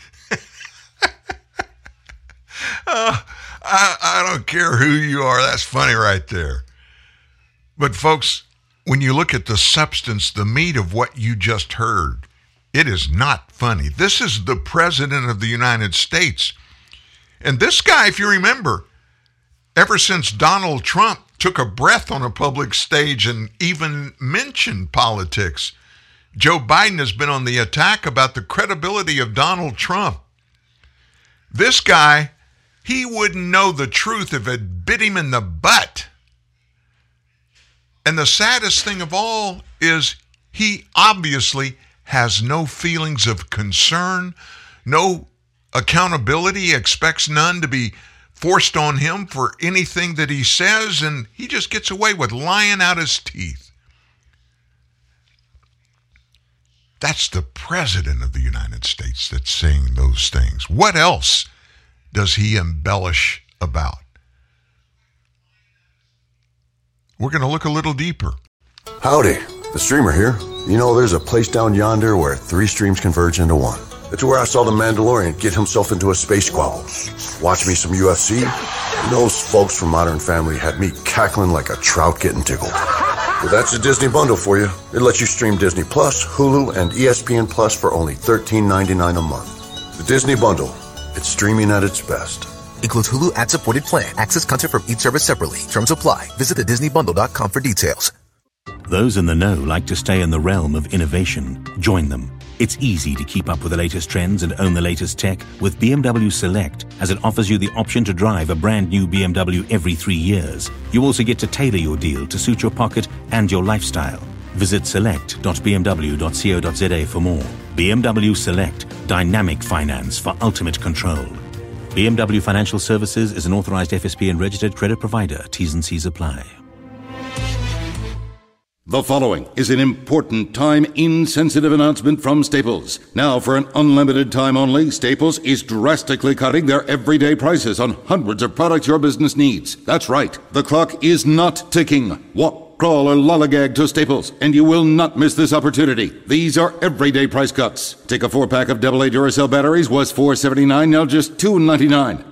Speaker 3: Uh, I, I don't care who you are. That's funny right there. But, folks, when you look at the substance, the meat of what you just heard, it is not funny. This is the President of the United States. And this guy, if you remember, ever since Donald Trump took a breath on a public stage and even mentioned politics, Joe Biden has been on the attack about the credibility of Donald Trump. This guy, he wouldn't know the truth if it bit him in the butt. And the saddest thing of all is he obviously has no feelings of concern, no accountability, expects none to be forced on him for anything that he says, and he just gets away with lying out his teeth. That's the President of the United States that's saying those things. What else does he embellish about? We're going to look a little deeper.
Speaker 9: Howdy, the streamer here. You know, there's a place down yonder where three streams converge into one. It's where I saw the Mandalorian get himself into a space squabble. Watch me some UFC. Those folks from Modern Family had me cackling like a trout getting tickled. But that's the Disney bundle for you. It lets you stream Disney Plus, Hulu, and ESPN Plus for only $13.99 a month. The Disney bundle. It's streaming at its best.
Speaker 10: Includes Hulu ad-supported plan. Access content from each service separately. Terms apply. Visit the thedisneybundle.com for details.
Speaker 11: Those in the know like to stay in the realm of innovation. Join them. It's easy to keep up with the latest trends and own the latest tech with BMW Select, as it offers you the option to drive a brand new BMW every three years. You also get to tailor your deal to suit your pocket and your lifestyle. Visit select.bmw.co.za for more. BMW Select, dynamic finance for ultimate control. BMW Financial Services is an authorized FSP and registered credit provider. T's and C's apply.
Speaker 12: The following is an important time insensitive announcement from Staples. Now, for an unlimited time only, Staples is drastically cutting their everyday prices on hundreds of products your business needs. That's right, the clock is not ticking. Walk, crawl, or lollygag to Staples, and you will not miss this opportunity. These are everyday price cuts. Take a four pack of AA Duracell batteries was $4.79, now just $2.99.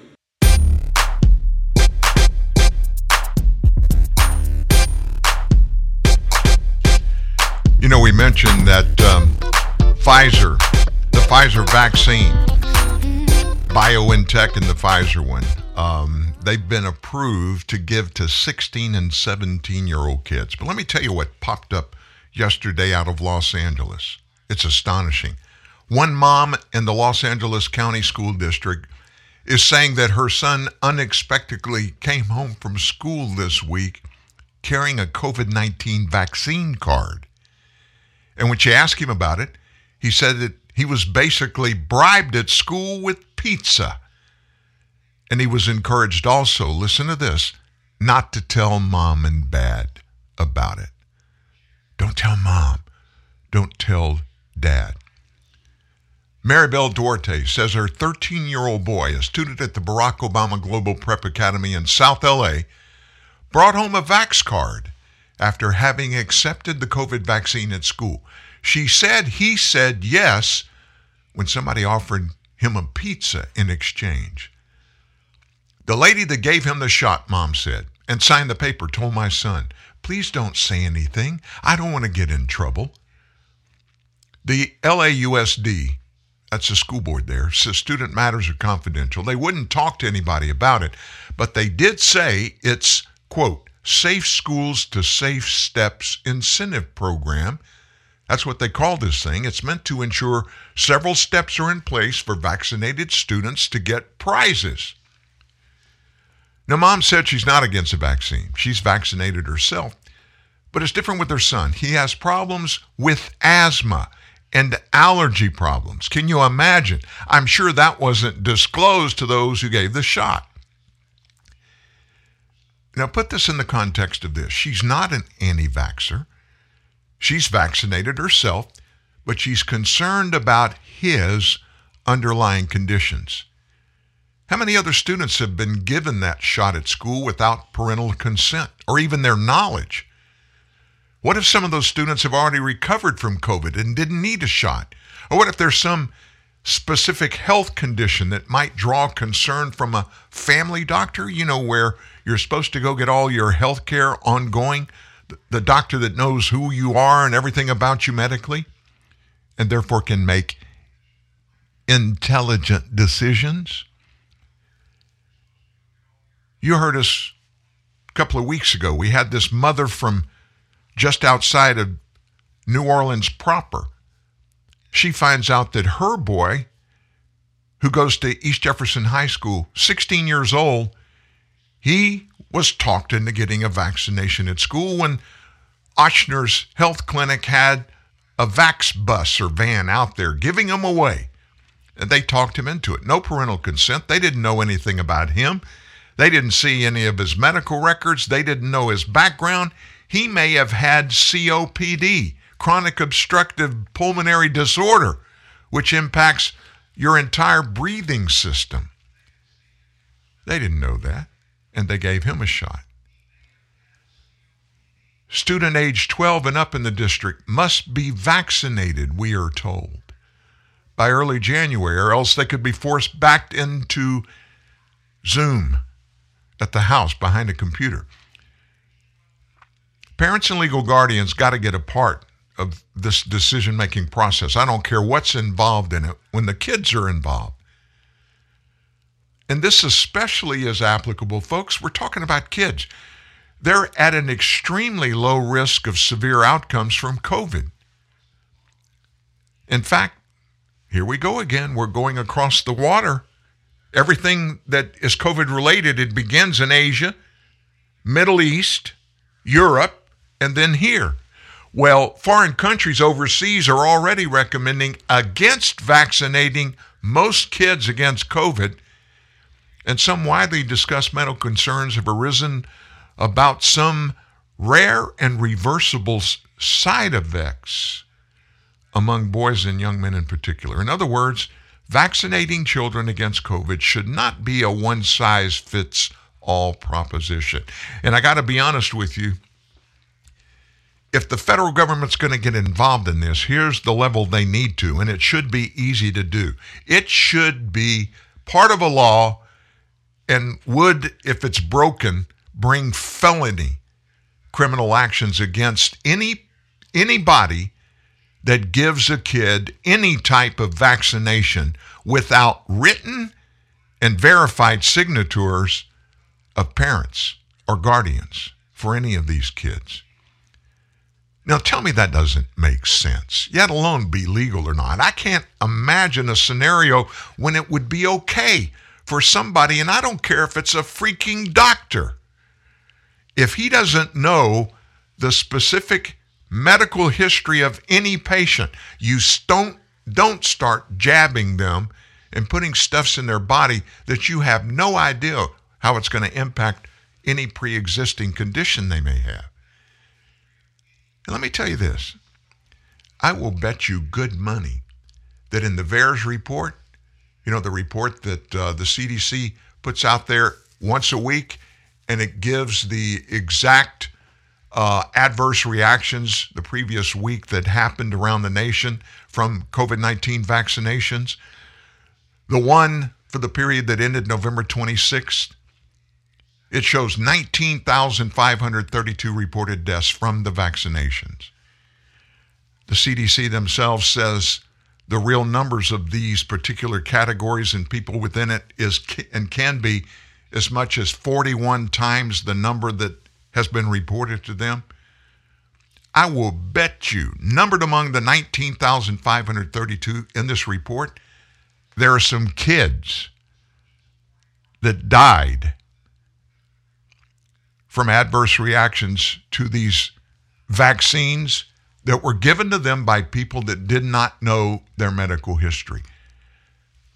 Speaker 3: Know, we mentioned that um, Pfizer, the Pfizer vaccine, BioNTech and the Pfizer one, um, they've been approved to give to 16 and 17 year old kids. But let me tell you what popped up yesterday out of Los Angeles. It's astonishing. One mom in the Los Angeles County School District is saying that her son unexpectedly came home from school this week carrying a COVID 19 vaccine card. And when she asked him about it, he said that he was basically bribed at school with pizza. And he was encouraged also, listen to this, not to tell mom and dad about it. Don't tell mom. Don't tell dad. Maribel Duarte says her 13 year old boy, a student at the Barack Obama Global Prep Academy in South LA, brought home a Vax card after having accepted the COVID vaccine at school. She said he said yes when somebody offered him a pizza in exchange. The lady that gave him the shot, mom said, and signed the paper told my son, please don't say anything. I don't want to get in trouble. The LAUSD, that's the school board there, says student matters are confidential. They wouldn't talk to anybody about it, but they did say it's, quote, Safe Schools to Safe Steps incentive program. That's what they call this thing. It's meant to ensure several steps are in place for vaccinated students to get prizes. Now, mom said she's not against the vaccine. She's vaccinated herself. But it's different with her son. He has problems with asthma and allergy problems. Can you imagine? I'm sure that wasn't disclosed to those who gave the shot. Now, put this in the context of this. She's not an anti vaxxer. She's vaccinated herself, but she's concerned about his underlying conditions. How many other students have been given that shot at school without parental consent or even their knowledge? What if some of those students have already recovered from COVID and didn't need a shot? Or what if there's some specific health condition that might draw concern from a family doctor, you know, where you're supposed to go get all your health care ongoing, the doctor that knows who you are and everything about you medically, and therefore can make intelligent decisions. You heard us a couple of weeks ago. We had this mother from just outside of New Orleans proper she finds out that her boy, who goes to East Jefferson High School, 16 years old, he was talked into getting a vaccination at school when Ochsner's health clinic had a vax bus or van out there giving them away. And they talked him into it. No parental consent. They didn't know anything about him. They didn't see any of his medical records. They didn't know his background. He may have had COPD chronic obstructive pulmonary disorder, which impacts your entire breathing system. They didn't know that, and they gave him a shot. Student age 12 and up in the district must be vaccinated, we are told, by early January, or else they could be forced back into Zoom at the house behind a computer. Parents and legal guardians got to get a part of this decision making process. I don't care what's involved in it when the kids are involved. And this especially is applicable, folks. We're talking about kids. They're at an extremely low risk of severe outcomes from COVID. In fact, here we go again. We're going across the water. Everything that is COVID related, it begins in Asia, Middle East, Europe, and then here. Well, foreign countries overseas are already recommending against vaccinating most kids against COVID and some widely discussed medical concerns have arisen about some rare and reversible side effects among boys and young men in particular. In other words, vaccinating children against COVID should not be a one size fits all proposition. And I got to be honest with you. If the federal government's going to get involved in this, here's the level they need to, and it should be easy to do. It should be part of a law and would, if it's broken, bring felony criminal actions against any anybody that gives a kid any type of vaccination without written and verified signatures of parents or guardians for any of these kids. Now tell me that doesn't make sense, yet alone be legal or not. I can't imagine a scenario when it would be okay for somebody, and I don't care if it's a freaking doctor, if he doesn't know the specific medical history of any patient. You don't don't start jabbing them and putting stuffs in their body that you have no idea how it's going to impact any pre-existing condition they may have. And let me tell you this. I will bet you good money that in the VAERS report, you know, the report that uh, the CDC puts out there once a week, and it gives the exact uh, adverse reactions the previous week that happened around the nation from COVID 19 vaccinations. The one for the period that ended November 26th, it shows 19,532 reported deaths from the vaccinations. The CDC themselves says the real numbers of these particular categories and people within it is and can be as much as 41 times the number that has been reported to them, I will bet you, numbered among the 19,532 in this report, there are some kids that died from adverse reactions to these vaccines that were given to them by people that did not know their medical history.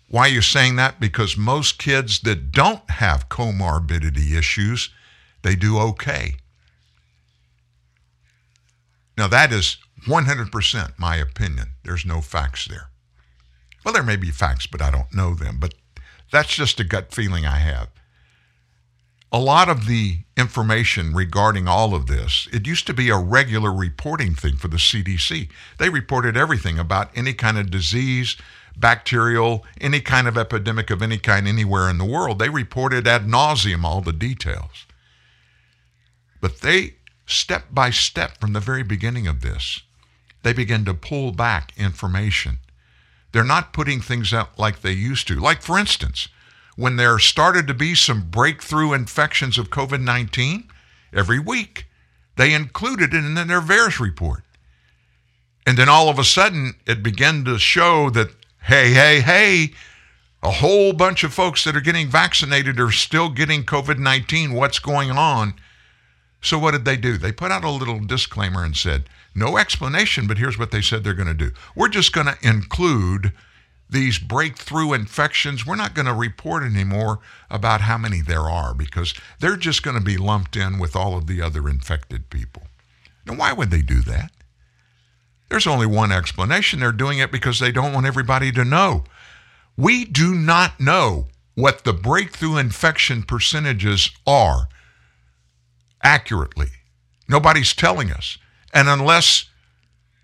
Speaker 3: Why are you saying that? Because most kids that don't have comorbidity issues they do okay. Now, that is 100% my opinion. There's no facts there. Well, there may be facts, but I don't know them. But that's just a gut feeling I have. A lot of the information regarding all of this, it used to be a regular reporting thing for the CDC. They reported everything about any kind of disease, bacterial, any kind of epidemic of any kind anywhere in the world. They reported ad nauseum all the details. But they, step by step from the very beginning of this, they begin to pull back information. They're not putting things out like they used to. Like, for instance, when there started to be some breakthrough infections of COVID 19, every week they included it in their VAERS report. And then all of a sudden, it began to show that, hey, hey, hey, a whole bunch of folks that are getting vaccinated are still getting COVID 19. What's going on? So what did they do? They put out a little disclaimer and said, no explanation, but here's what they said they're going to do. We're just going to include these breakthrough infections. We're not going to report anymore about how many there are because they're just going to be lumped in with all of the other infected people. Now, why would they do that? There's only one explanation. They're doing it because they don't want everybody to know. We do not know what the breakthrough infection percentages are accurately. Nobody's telling us. And unless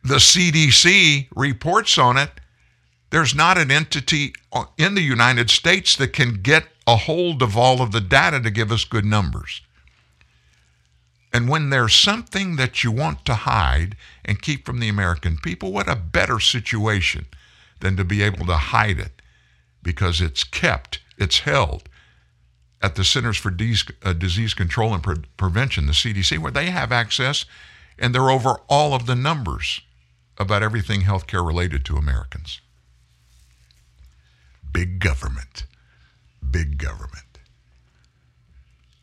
Speaker 3: the CDC reports on it, there's not an entity in the United States that can get a hold of all of the data to give us good numbers. And when there's something that you want to hide and keep from the American people, what a better situation than to be able to hide it because it's kept, it's held, at the Centers for uh, Disease Control and Pre- Prevention, the CDC, where they have access and they're over all of the numbers about everything healthcare related to Americans. Big government. Big government.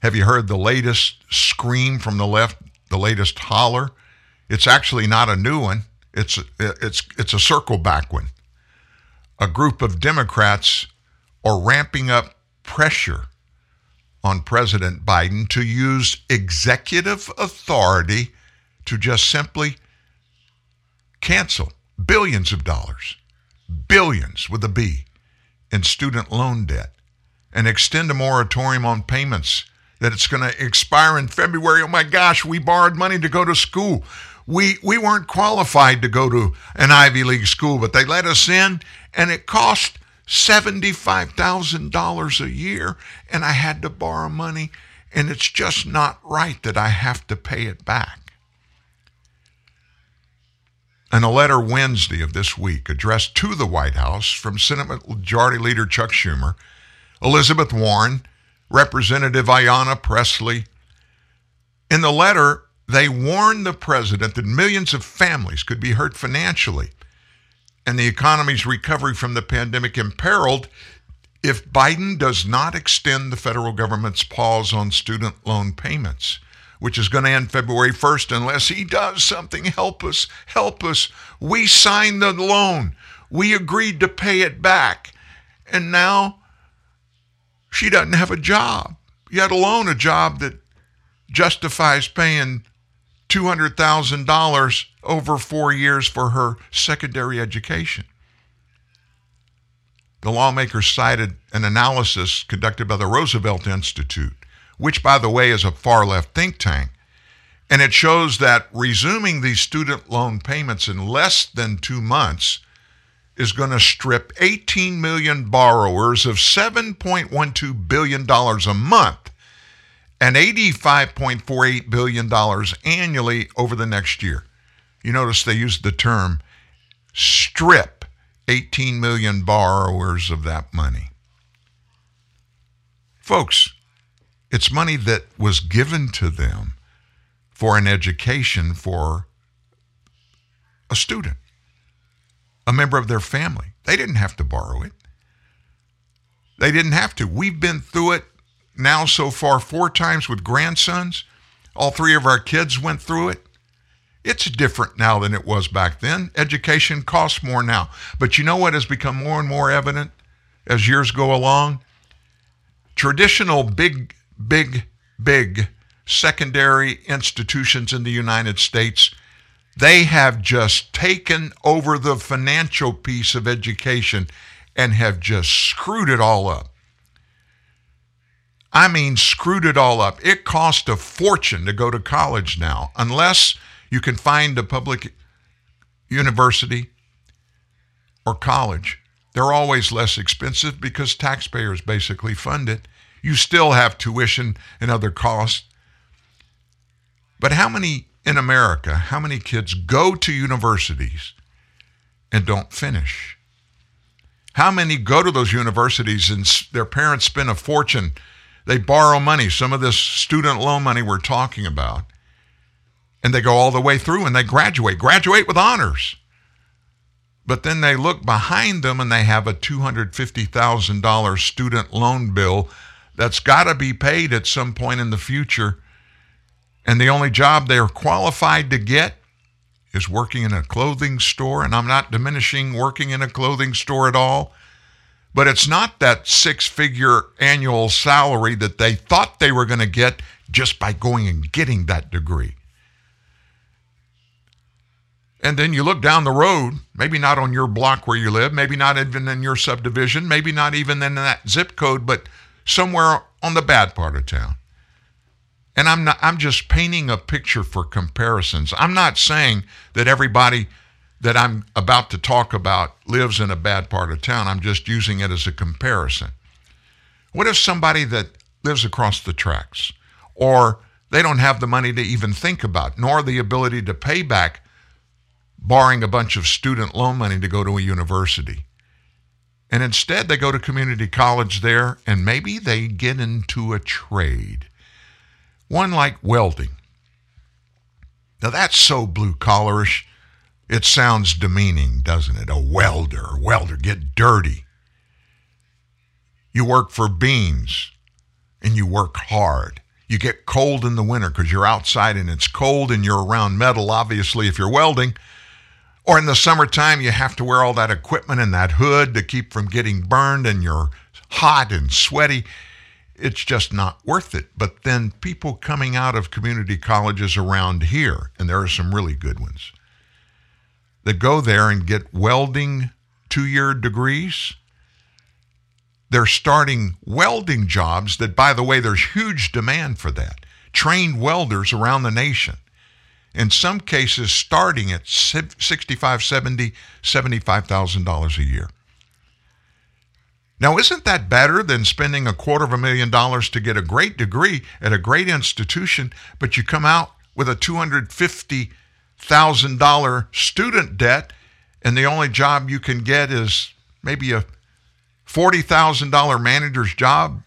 Speaker 3: Have you heard the latest scream from the left, the latest holler? It's actually not a new one. It's it's it's a circle back one. A group of Democrats are ramping up pressure on President Biden to use executive authority to just simply cancel billions of dollars, billions with a B, in student loan debt and extend a moratorium on payments that it's going to expire in February. Oh my gosh, we borrowed money to go to school. We we weren't qualified to go to an Ivy League school, but they let us in and it cost $75,000 a year and I had to borrow money and it's just not right that I have to pay it back. In a letter Wednesday of this week addressed to the White House from Senate Majority Leader Chuck Schumer, Elizabeth Warren, Representative Ayanna Pressley, in the letter, they warned the president that millions of families could be hurt financially and the economy's recovery from the pandemic imperiled if Biden does not extend the federal government's pause on student loan payments, which is going to end February 1st unless he does something. Help us, help us. We signed the loan, we agreed to pay it back. And now she doesn't have a job, yet alone a job that justifies paying $200,000 over four years for her secondary education. The lawmakers cited an analysis conducted by the Roosevelt Institute, which, by the way, is a far left think tank. And it shows that resuming these student loan payments in less than two months is going to strip 18 million borrowers of $7.12 billion a month and $85.48 billion annually over the next year. You notice they used the term strip 18 million borrowers of that money. Folks, it's money that was given to them for an education for a student, a member of their family. They didn't have to borrow it. They didn't have to. We've been through it now so far four times with grandsons. All three of our kids went through it. It's different now than it was back then. Education costs more now. But you know what has become more and more evident as years go along? Traditional big, big, big secondary institutions in the United States, they have just taken over the financial piece of education and have just screwed it all up. I mean, screwed it all up. It costs a fortune to go to college now, unless you can find a public university or college. They're always less expensive because taxpayers basically fund it. You still have tuition and other costs. But how many in America, how many kids go to universities and don't finish? How many go to those universities and their parents spend a fortune they borrow money, some of this student loan money we're talking about, and they go all the way through and they graduate, graduate with honors. But then they look behind them and they have a $250,000 student loan bill that's got to be paid at some point in the future. And the only job they're qualified to get is working in a clothing store. And I'm not diminishing working in a clothing store at all. But it's not that six figure annual salary that they thought they were going to get just by going and getting that degree. And then you look down the road, maybe not on your block where you live, maybe not even in your subdivision, maybe not even in that zip code, but somewhere on the bad part of town. And I'm not I'm just painting a picture for comparisons. I'm not saying that everybody that I'm about to talk about lives in a bad part of town. I'm just using it as a comparison. What if somebody that lives across the tracks or they don't have the money to even think about, nor the ability to pay back borrowing a bunch of student loan money to go to a university. And instead, they go to community college there and maybe they get into a trade. One like welding. Now, that's so blue collarish. It sounds demeaning, doesn't it? A welder, a welder, get dirty. You work for beans and you work hard. You get cold in the winter because you're outside and it's cold and you're around metal, obviously, if you're welding. Or in the summertime, you have to wear all that equipment and that hood to keep from getting burned and you're hot and sweaty. It's just not worth it. But then people coming out of community colleges around here, and there are some really good ones, that go there and get welding two year degrees. They're starting welding jobs that, by the way, there's huge demand for that. Trained welders around the nation. In some cases, starting at 65, 70, $75,000 a year. Now, isn't that better than spending a quarter of a million dollars to get a great degree at a great institution, but you come out with a $250,000 student debt and the only job you can get is maybe a $40,000 manager's job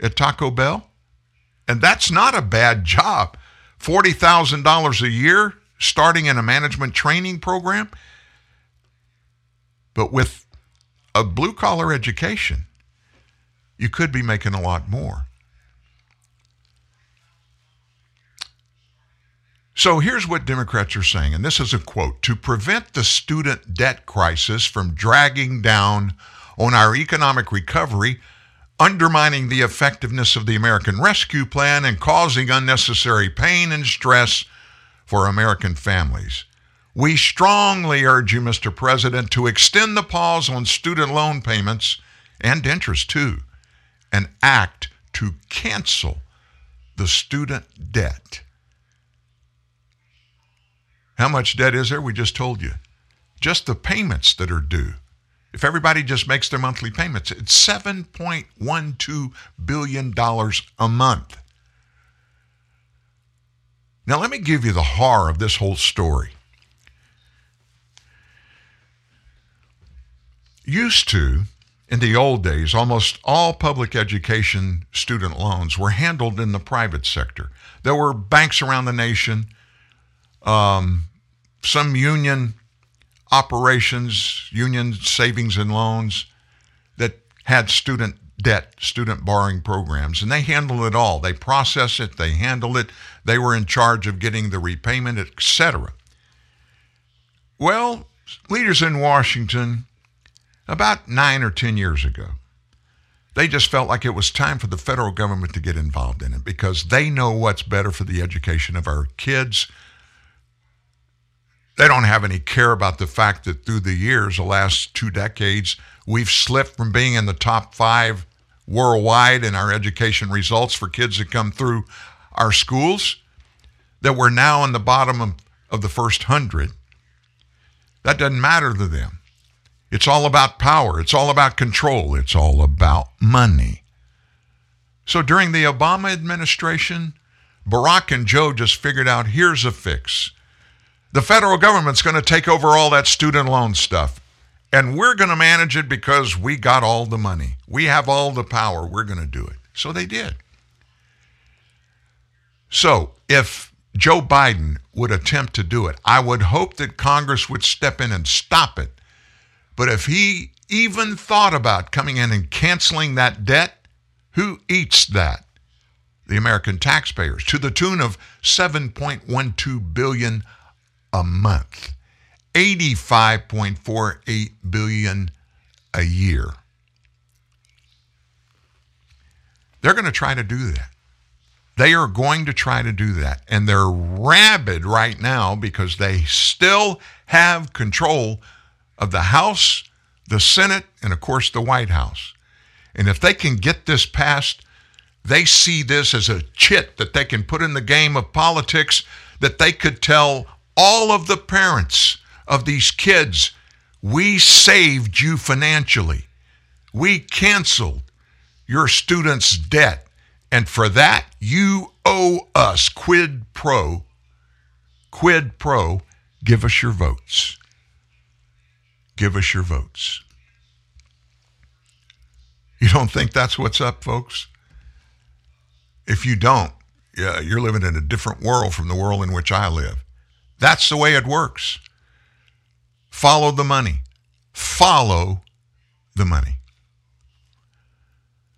Speaker 3: at Taco Bell? And that's not a bad job. $40,000 a year starting in a management training program. But with a blue collar education, you could be making a lot more. So here's what Democrats are saying, and this is a quote To prevent the student debt crisis from dragging down on our economic recovery, undermining the effectiveness of the American Rescue Plan, and causing unnecessary pain and stress for American families. We strongly urge you, Mr. President, to extend the pause on student loan payments and interest too, and act to cancel the student debt. How much debt is there? We just told you. Just the payments that are due. If everybody just makes their monthly payments, it's $7.12 billion a month. Now, let me give you the horror of this whole story. Used to, in the old days, almost all public education student loans were handled in the private sector. There were banks around the nation, um, some union operations, union savings and loans that had student debt, student borrowing programs, and they handled it all. They processed it, they handled it, they were in charge of getting the repayment, etc. Well, leaders in Washington about nine or 10 years ago. They just felt like it was time for the federal government to get involved in it because they know what's better for the education of our kids. They don't have any care about the fact that through the years, the last two decades, we've slipped from being in the top five worldwide in our education results for kids that come through our schools, that we're now in the bottom of, of the first hundred. That doesn't matter to them. It's all about power. It's all about control. It's all about money. So during the Obama administration, Barack and Joe just figured out here's a fix. The federal government's going to take over all that student loan stuff. And we're going to manage it because we got all the money. We have all the power. We're going to do it. So they did. So if Joe Biden would attempt to do it, I would hope that Congress would step in and stop it but if he even thought about coming in and canceling that debt, who eats that? The American taxpayers to the tune of 7.12 billion a month. 85.48 billion a year. They're going to try to do that. They are going to try to do that. And they're rabid right now because they still have control of the House, the Senate, and of course the White House. And if they can get this passed, they see this as a chit that they can put in the game of politics that they could tell all of the parents of these kids, we saved you financially. We canceled your student's debt. And for that, you owe us quid pro, quid pro, give us your votes give us your votes. You don't think that's what's up, folks? If you don't, yeah, you're living in a different world from the world in which I live. That's the way it works. Follow the money. Follow the money.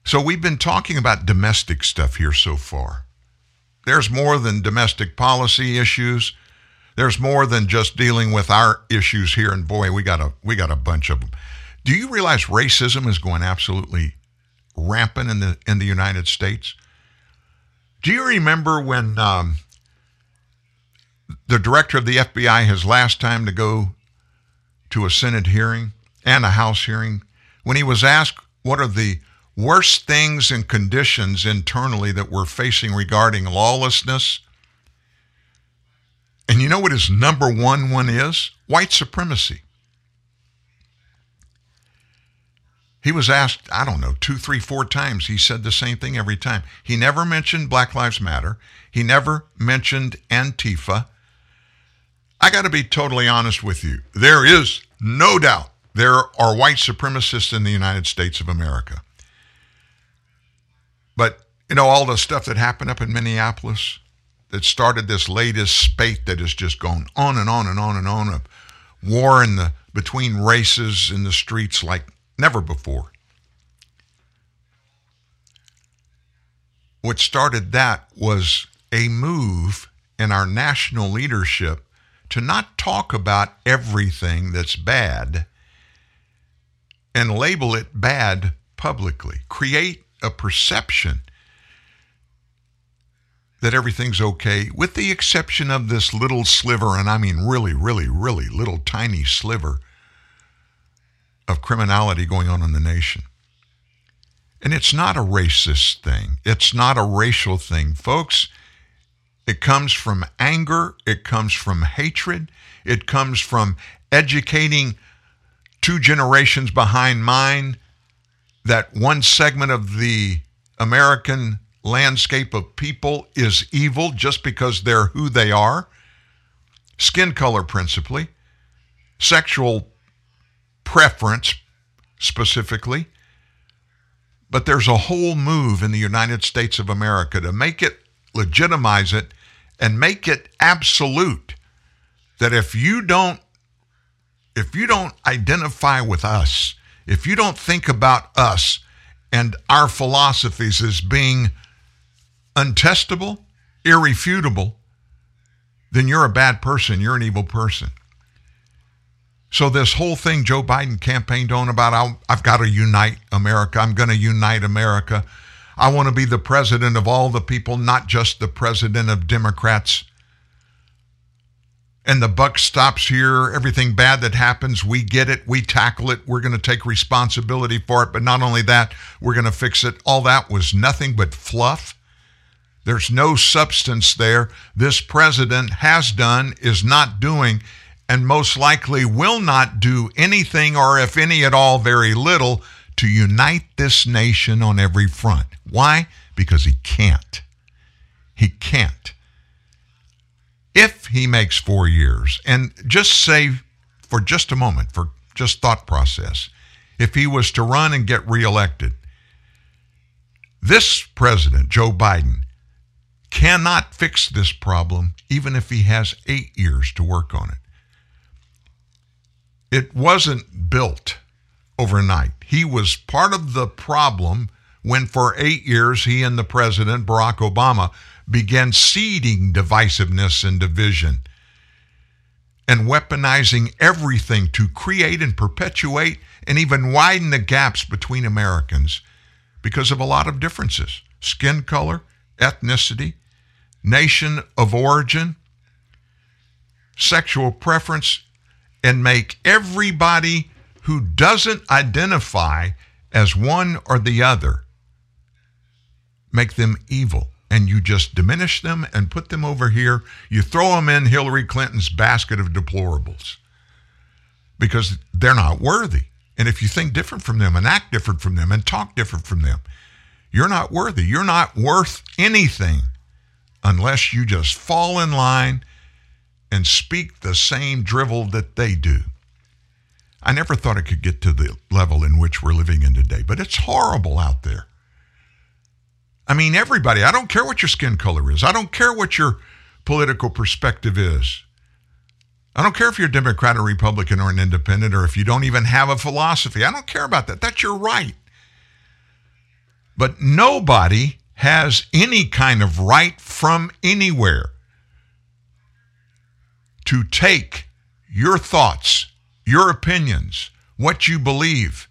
Speaker 3: So we've been talking about domestic stuff here so far. There's more than domestic policy issues. There's more than just dealing with our issues here, and boy, we got a we got a bunch of them. Do you realize racism is going absolutely rampant in the in the United States. Do you remember when um, the director of the FBI his last time to go to a Senate hearing and a House hearing when he was asked what are the worst things and conditions internally that we're facing regarding lawlessness? And you know what his number one one is? White supremacy. He was asked, I don't know, two, three, four times. He said the same thing every time. He never mentioned Black Lives Matter. He never mentioned Antifa. I got to be totally honest with you. There is no doubt there are white supremacists in the United States of America. But, you know, all the stuff that happened up in Minneapolis that started this latest spate that has just gone on and on and on and on of war in the between races in the streets like never before. What started that was a move in our national leadership to not talk about everything that's bad and label it bad publicly. Create a perception that everything's okay, with the exception of this little sliver, and I mean really, really, really little tiny sliver of criminality going on in the nation. And it's not a racist thing, it's not a racial thing. Folks, it comes from anger, it comes from hatred, it comes from educating two generations behind mine that one segment of the American landscape of people is evil just because they're who they are. Skin color, principally, sexual preference, specifically. But there's a whole move in the United States of America to make it, legitimize it, and make it absolute that if you don't if you don't identify with us, if you don't think about us and our philosophies as being untestable, irrefutable, then you're a bad person. You're an evil person. So this whole thing Joe Biden campaigned on about I've got to unite America. I'm going to unite America. I want to be the president of all the people, not just the president of Democrats. And the buck stops here. Everything bad that happens, we get it, we tackle it, we're going to take responsibility for it. But not only that, we're going to fix it. All that was nothing but fluff. There's no substance there. This president has done, is not doing, and most likely will not do anything, or if any at all, very little, to unite this nation on every front. Why? Because he can't. He can't. If he makes four years, and just say for just a moment, for just thought process, if he was to run and get reelected, this president, Joe Biden, cannot fix this problem even if he has eight years to work on it. It wasn't built overnight. He was part of the problem when, for eight years, he and the president, Barack Obama, began seeding divisiveness and division and weaponizing everything to create and perpetuate and even widen the gaps between Americans because of a lot of differences. Skin color, ethnicity, nation of origin, sexual preference, and make everybody who doesn't identify as one or the other make them evil. And you just diminish them and put them over here. You throw them in hillary clinton's basket of deplorables because they're not worthy. And if you think different from them and act different from them and talk different from them you're not worthy. You're not worth anything unless you just fall in line and speak the same drivel that they do. I never thought it could get to the level in which we're living in today, but it's horrible out there. I mean, everybody, I don't care what your skin color is, I don't care what your political perspective is. I don't care if you're a Democrat or Republican or an independent or if you don't even have a philosophy. I don't care about that. That's your right. But nobody has any kind of right from anywhere to take your thoughts, your opinions, what you believe,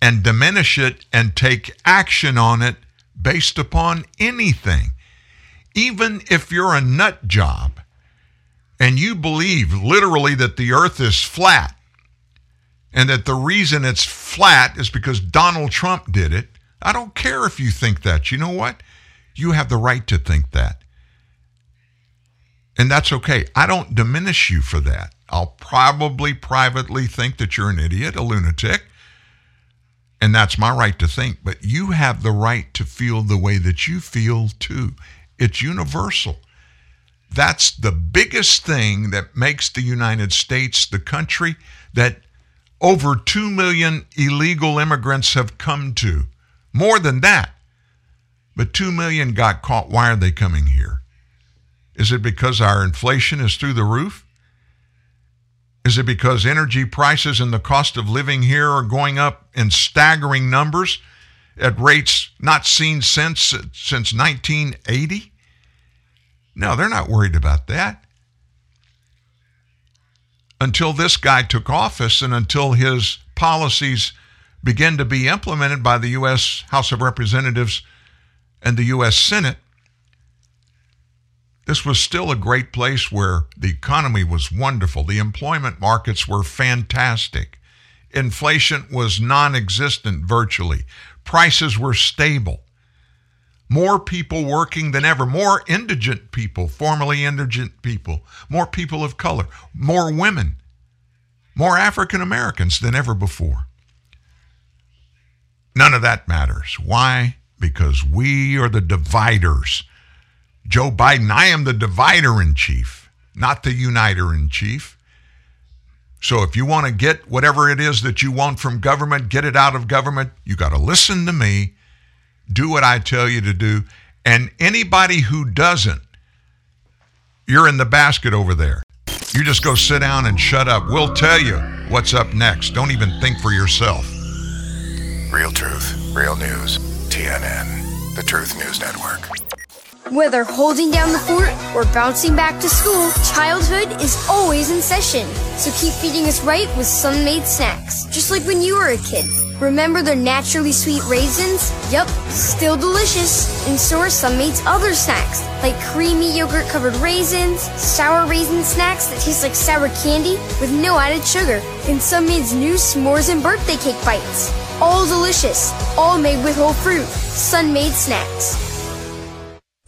Speaker 3: and diminish it and take action on it based upon anything. Even if you're a nut job and you believe literally that the earth is flat and that the reason it's flat is because Donald Trump did it, I don't care if you think that. You know what? You have the right to think that. And that's okay. I don't diminish you for that. I'll probably privately think that you're an idiot, a lunatic, and that's my right to think. But you have the right to feel the way that you feel too. It's universal. That's the biggest thing that makes the United States the country that over 2 million illegal immigrants have come to. More than that. But 2 million got caught. Why are they coming here? Is it because our inflation is through the roof? Is it because energy prices and the cost of living here are going up in staggering numbers at rates not seen since since 1980? No, they're not worried about that. Until this guy took office and until his policies began to be implemented by the U.S. House of Representatives and the U.S. Senate, this was still a great place where the economy was wonderful. The employment markets were fantastic. Inflation was non existent virtually. Prices were stable. More people working than ever, more indigent people, formerly indigent people, more people of color, more women, more African Americans than ever before. None of that matters. Why? Because we are the dividers. Joe Biden, I am the divider in chief, not the uniter in chief. So if you want to get whatever it is that you want from government, get it out of government, you got to listen to me do what I tell you to do. And anybody who doesn't, you're in the basket over there. You just go sit down and shut up. We'll tell you what's up next. Don't even think for yourself.
Speaker 1: Real truth, real news. TNN, the Truth News Network.
Speaker 13: Whether holding down the fort or bouncing back to school, childhood is always in session. So keep feeding us right with Sun-Maid snacks, just like when you were a kid. Remember their naturally sweet raisins? Yup, still delicious. And so are Sun-Maid's other snacks, like creamy yogurt covered raisins, sour raisin snacks that taste like sour candy with no added sugar, and Sun-Maid's new s'mores and birthday cake bites. All delicious, all made with whole fruit. Sun-Maid snacks.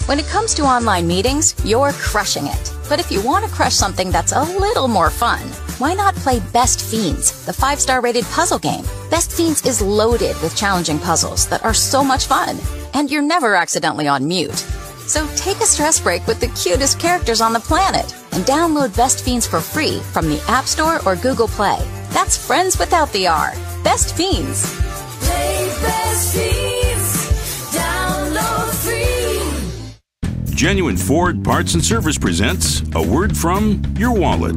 Speaker 14: When it comes to online meetings, you're crushing it. But if you want to crush something that's a little more fun, why not play Best Fiends, the five star rated puzzle game? Best Fiends is loaded with challenging puzzles that are so much fun, and you're never accidentally on mute. So take a stress break with the cutest characters on the planet and download Best Fiends for free from the App Store or Google Play. That's friends without the R. Best Fiends.
Speaker 15: Play Best Fiends.
Speaker 16: Genuine Ford Parts and Service presents a word from your wallet.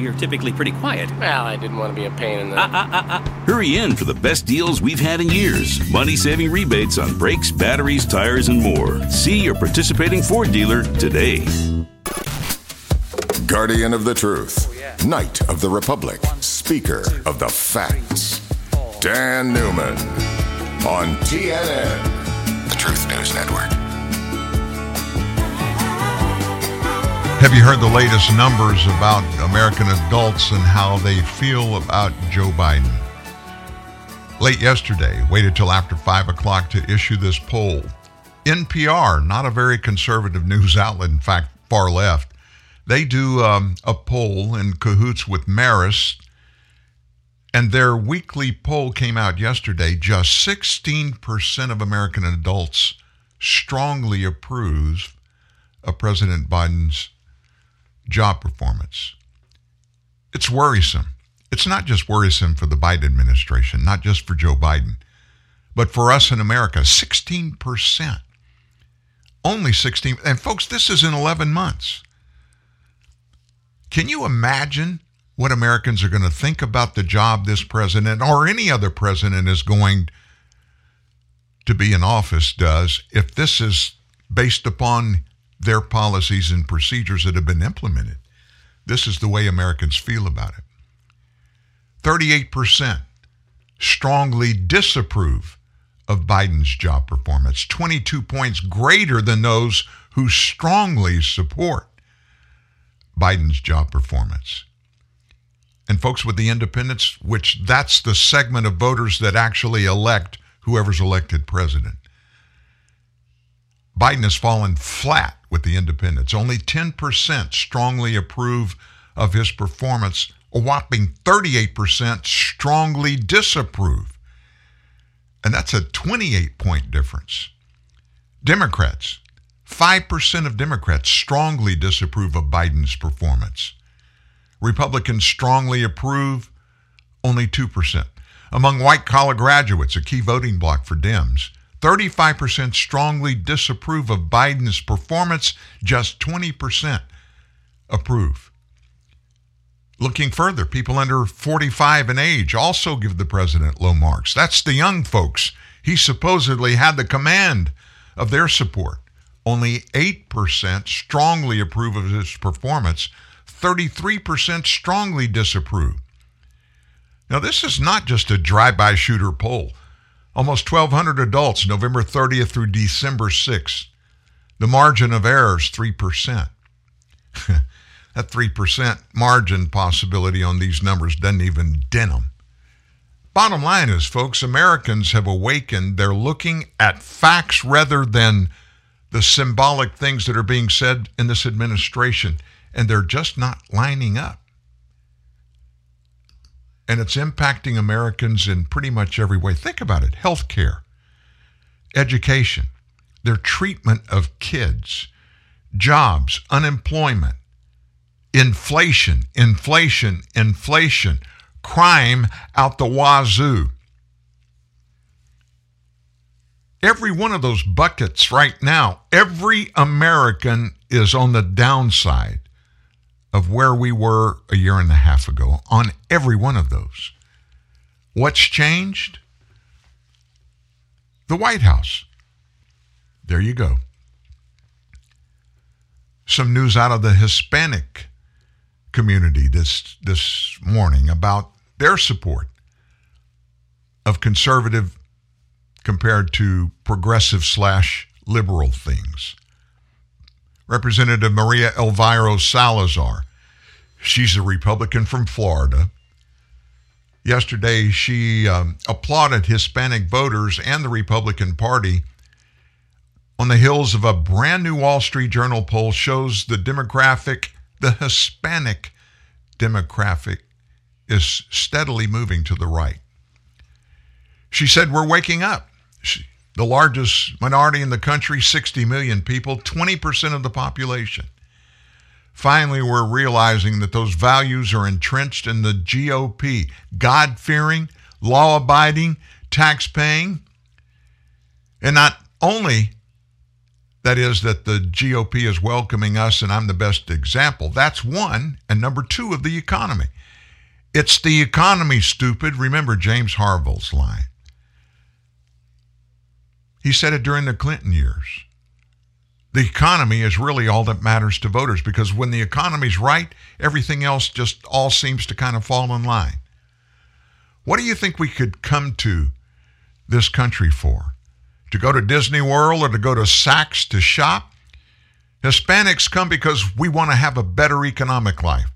Speaker 17: you're typically pretty quiet.
Speaker 18: Well, I didn't want to be a pain in the.
Speaker 17: Uh, uh, uh, uh.
Speaker 16: Hurry in for the best deals we've had in years. Money saving rebates on brakes, batteries, tires, and more. See your participating Ford dealer today.
Speaker 2: Guardian of the Truth, Knight of the Republic, Speaker of the Facts. Dan Newman on TNN,
Speaker 1: the Truth News Network.
Speaker 3: Have you heard the latest numbers about American adults and how they feel about Joe Biden? Late yesterday, waited till after 5 o'clock to issue this poll. NPR, not a very conservative news outlet, in fact, far left, they do um, a poll in cahoots with Marist, and their weekly poll came out yesterday. Just 16% of American adults strongly approve of President Biden's job performance. It's worrisome. It's not just worrisome for the Biden administration, not just for Joe Biden. But for us in America, 16%. Only 16. And folks, this is in 11 months. Can you imagine what Americans are going to think about the job this president or any other president is going to be in office does if this is based upon their policies and procedures that have been implemented? This is the way Americans feel about it. 38% strongly disapprove of Biden's job performance, 22 points greater than those who strongly support Biden's job performance. And folks with the independents, which that's the segment of voters that actually elect whoever's elected president. Biden has fallen flat with the independents. Only 10% strongly approve of his performance. A whopping 38% strongly disapprove. And that's a 28 point difference. Democrats, 5% of Democrats strongly disapprove of Biden's performance. Republicans strongly approve, only 2%. Among white collar graduates, a key voting bloc for Dems, 35% strongly disapprove of Biden's performance, just 20% approve. Looking further, people under 45 in age also give the president low marks. That's the young folks. He supposedly had the command of their support. Only 8% strongly approve of his performance, 33% strongly disapprove. Now, this is not just a drive by shooter poll. Almost 1,200 adults, November 30th through December 6th. The margin of error is 3%. that 3% margin possibility on these numbers doesn't even dent them. Bottom line is, folks, Americans have awakened. They're looking at facts rather than the symbolic things that are being said in this administration, and they're just not lining up. And it's impacting Americans in pretty much every way. Think about it health care, education, their treatment of kids, jobs, unemployment, inflation, inflation, inflation, crime out the wazoo. Every one of those buckets right now, every American is on the downside of where we were a year and a half ago on every one of those. What's changed? The White House. There you go. Some news out of the Hispanic community this this morning about their support of conservative compared to progressive slash liberal things. Representative Maria Elvira Salazar, she's a Republican from Florida. Yesterday, she um, applauded Hispanic voters and the Republican Party on the heels of a brand new Wall Street Journal poll shows the demographic, the Hispanic demographic, is steadily moving to the right. She said, We're waking up. She, the largest minority in the country, 60 million people, 20% of the population. Finally, we're realizing that those values are entrenched in the GOP God fearing, law abiding, tax paying. And not only that is, that the GOP is welcoming us, and I'm the best example. That's one. And number two, of the economy. It's the economy, stupid. Remember James Carville's line. He said it during the Clinton years. The economy is really all that matters to voters because when the economy's right, everything else just all seems to kind of fall in line. What do you think we could come to this country for? To go to Disney World or to go to Saks to shop? Hispanics come because we want to have a better economic life.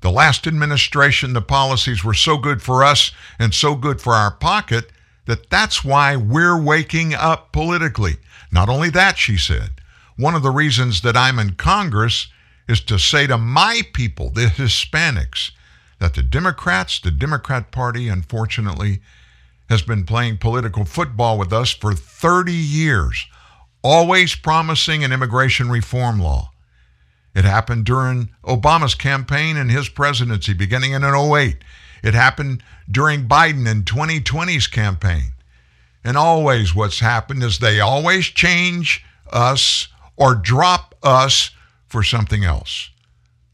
Speaker 3: The last administration, the policies were so good for us and so good for our pocket that that's why we're waking up politically. Not only that, she said, one of the reasons that I'm in Congress is to say to my people, the Hispanics, that the Democrats, the Democrat Party, unfortunately, has been playing political football with us for 30 years, always promising an immigration reform law. It happened during Obama's campaign and his presidency, beginning in 08. It happened during Biden in 2020's campaign. And always what's happened is they always change us or drop us for something else.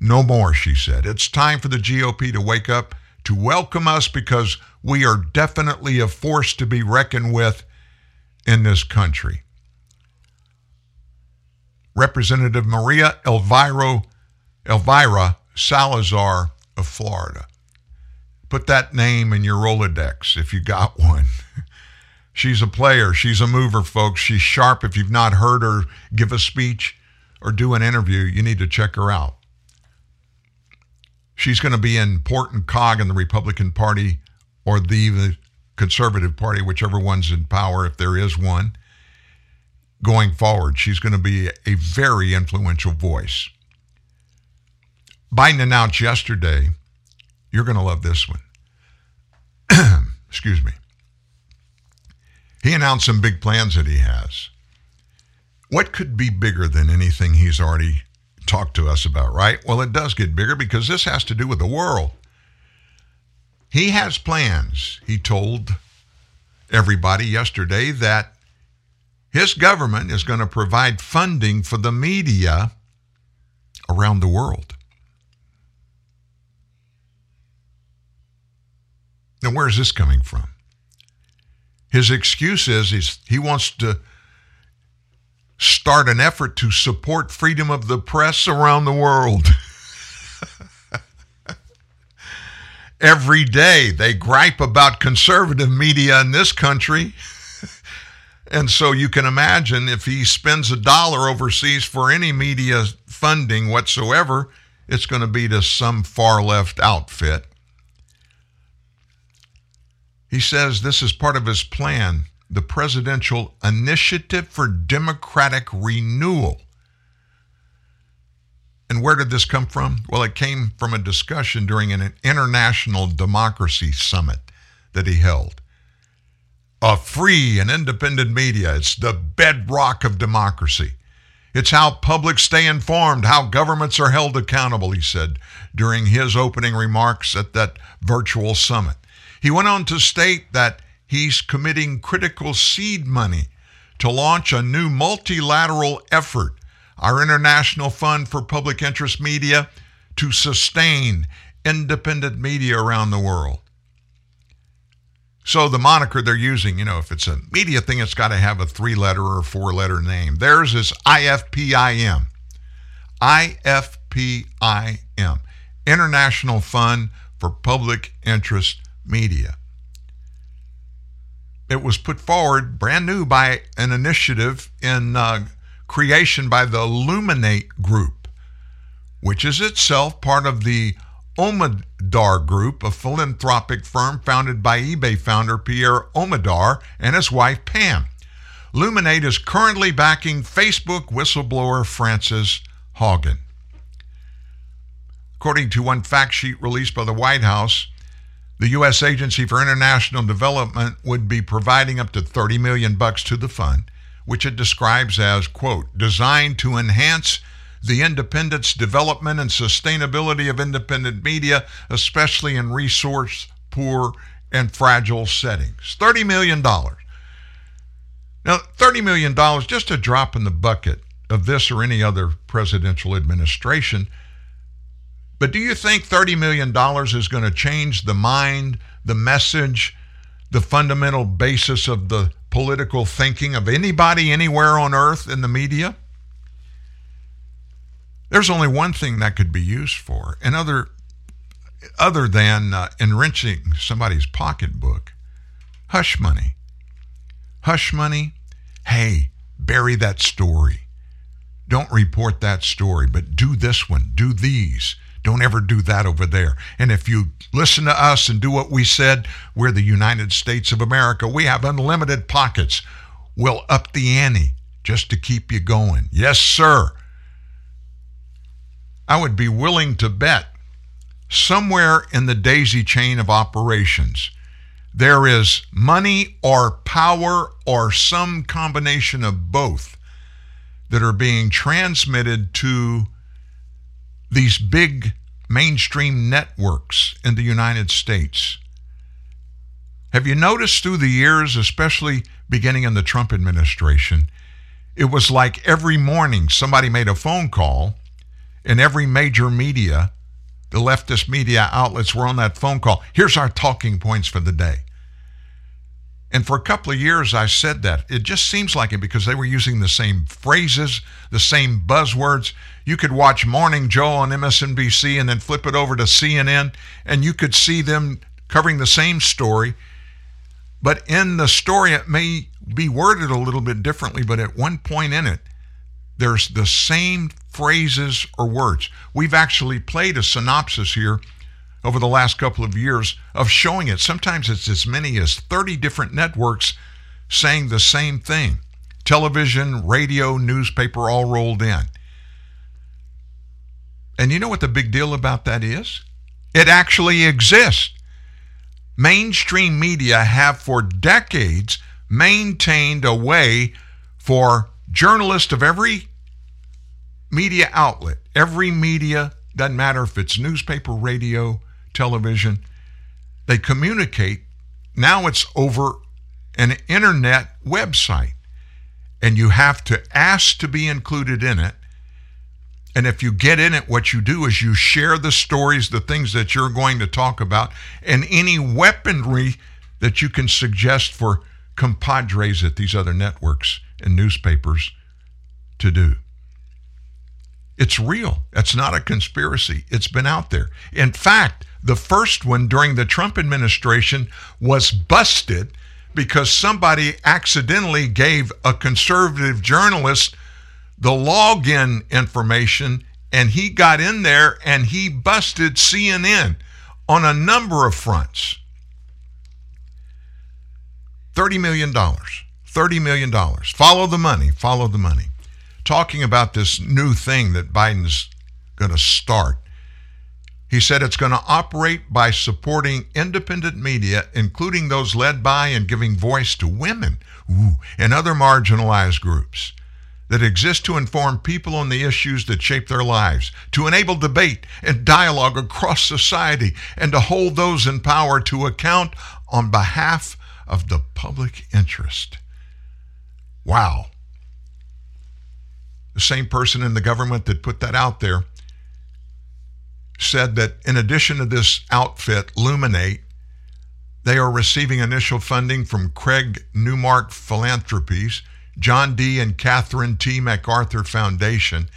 Speaker 3: No more, she said. It's time for the GOP to wake up, to welcome us because we are definitely a force to be reckoned with in this country. Representative Maria Elvira, Elvira Salazar of Florida. Put that name in your Rolodex if you got one. She's a player. She's a mover, folks. She's sharp. If you've not heard her give a speech or do an interview, you need to check her out. She's going to be an important cog in the Republican Party or the, Conservative Party, whichever one's in power, if there is one, going forward. She's going to be a very influential voice. Biden announced yesterday, you're going to love this one. Excuse me. He announced some big plans that he has. What could be bigger than anything he's already talked to us about, right? Well, it does get bigger because this has to do with the world. He has plans, he told everybody yesterday, that his government is going to provide funding for the media around the world. Now, where's this coming from? His excuse is he's, he wants to start an effort to support freedom of the press around the world. Every day they gripe about conservative media in this country. and so you can imagine if he spends a dollar overseas for any media funding whatsoever, it's going to be to some far left outfit. He says this is part of his plan, the Presidential Initiative for Democratic Renewal. And where did this come from? Well, it came from a discussion during an international democracy summit that he held. A free and independent media, it's the bedrock of democracy. It's how publics stay informed, how governments are held accountable, he said during his opening remarks at that virtual summit. He went on to state that he's committing critical seed money to launch a new multilateral effort, our International Fund for Public Interest Media, to sustain independent media around the world. So the moniker they're using, you know, if it's a media thing, it's got to have a three letter or four letter name. Theirs is IFPIM. IFPIM. International Fund for Public Interest Media. It was put forward brand new by an initiative in uh, creation by the Luminate Group, which is itself part of the Omidyar Group, a philanthropic firm founded by eBay founder Pierre Omidyar and his wife Pam. Luminate is currently backing Facebook whistleblower Frances Haugen. According to one fact sheet released by the White House, the U.S. Agency for International Development would be providing up to 30 million bucks to the fund, which it describes as, quote, designed to enhance the independence, development, and sustainability of independent media, especially in resource poor and fragile settings. $30 million. Now, $30 million, just a drop in the bucket of this or any other presidential administration. But do you think $30 million is going to change the mind, the message, the fundamental basis of the political thinking of anybody anywhere on earth in the media? There's only one thing that could be used for, and other, other than uh, enriching somebody's pocketbook hush money. Hush money, hey, bury that story. Don't report that story, but do this one, do these. Don't ever do that over there. And if you listen to us and do what we said, we're the United States of America. We have unlimited pockets. We'll up the ante just to keep you going. Yes, sir. I would be willing to bet somewhere in the daisy chain of operations, there is money or power or some combination of both that are being transmitted to these big mainstream networks in the United States. Have you noticed through the years, especially beginning in the Trump administration, it was like every morning somebody made a phone call, and every major media, the leftist media outlets were on that phone call. Here's our talking points for the day. And for a couple of years, I said that. It just seems like it because they were using the same phrases, the same buzzwords. You could watch Morning Joe on MSNBC and then flip it over to CNN, and you could see them covering the same story. But in the story, it may be worded a little bit differently, but at one point in it, there's the same phrases or words. We've actually played a synopsis here over the last couple of years of showing it. Sometimes it's as many as 30 different networks saying the same thing television, radio, newspaper, all rolled in. And you know what the big deal about that is? It actually exists. Mainstream media have for decades maintained a way for journalists of every media outlet, every media, doesn't matter if it's newspaper, radio, television, they communicate. Now it's over an internet website, and you have to ask to be included in it. And if you get in it, what you do is you share the stories, the things that you're going to talk about, and any weaponry that you can suggest for compadres at these other networks and newspapers to do. It's real. It's not a conspiracy. It's been out there. In fact, the first one during the Trump administration was busted because somebody accidentally gave a conservative journalist the login information and he got in there and he busted CNN on a number of fronts. $30 million. $30 million. Follow the money. Follow the money. Talking about this new thing that Biden's going to start. He said it's going to operate by supporting independent media, including those led by and giving voice to women ooh, and other marginalized groups that exist to inform people on the issues that shape their lives, to enable debate and dialogue across society, and to hold those in power to account on behalf of the public interest. Wow. The same person in the government that put that out there said that in addition to this outfit, Luminate, they are receiving initial funding from Craig Newmark Philanthropies, John D. and Catherine T. MacArthur Foundation,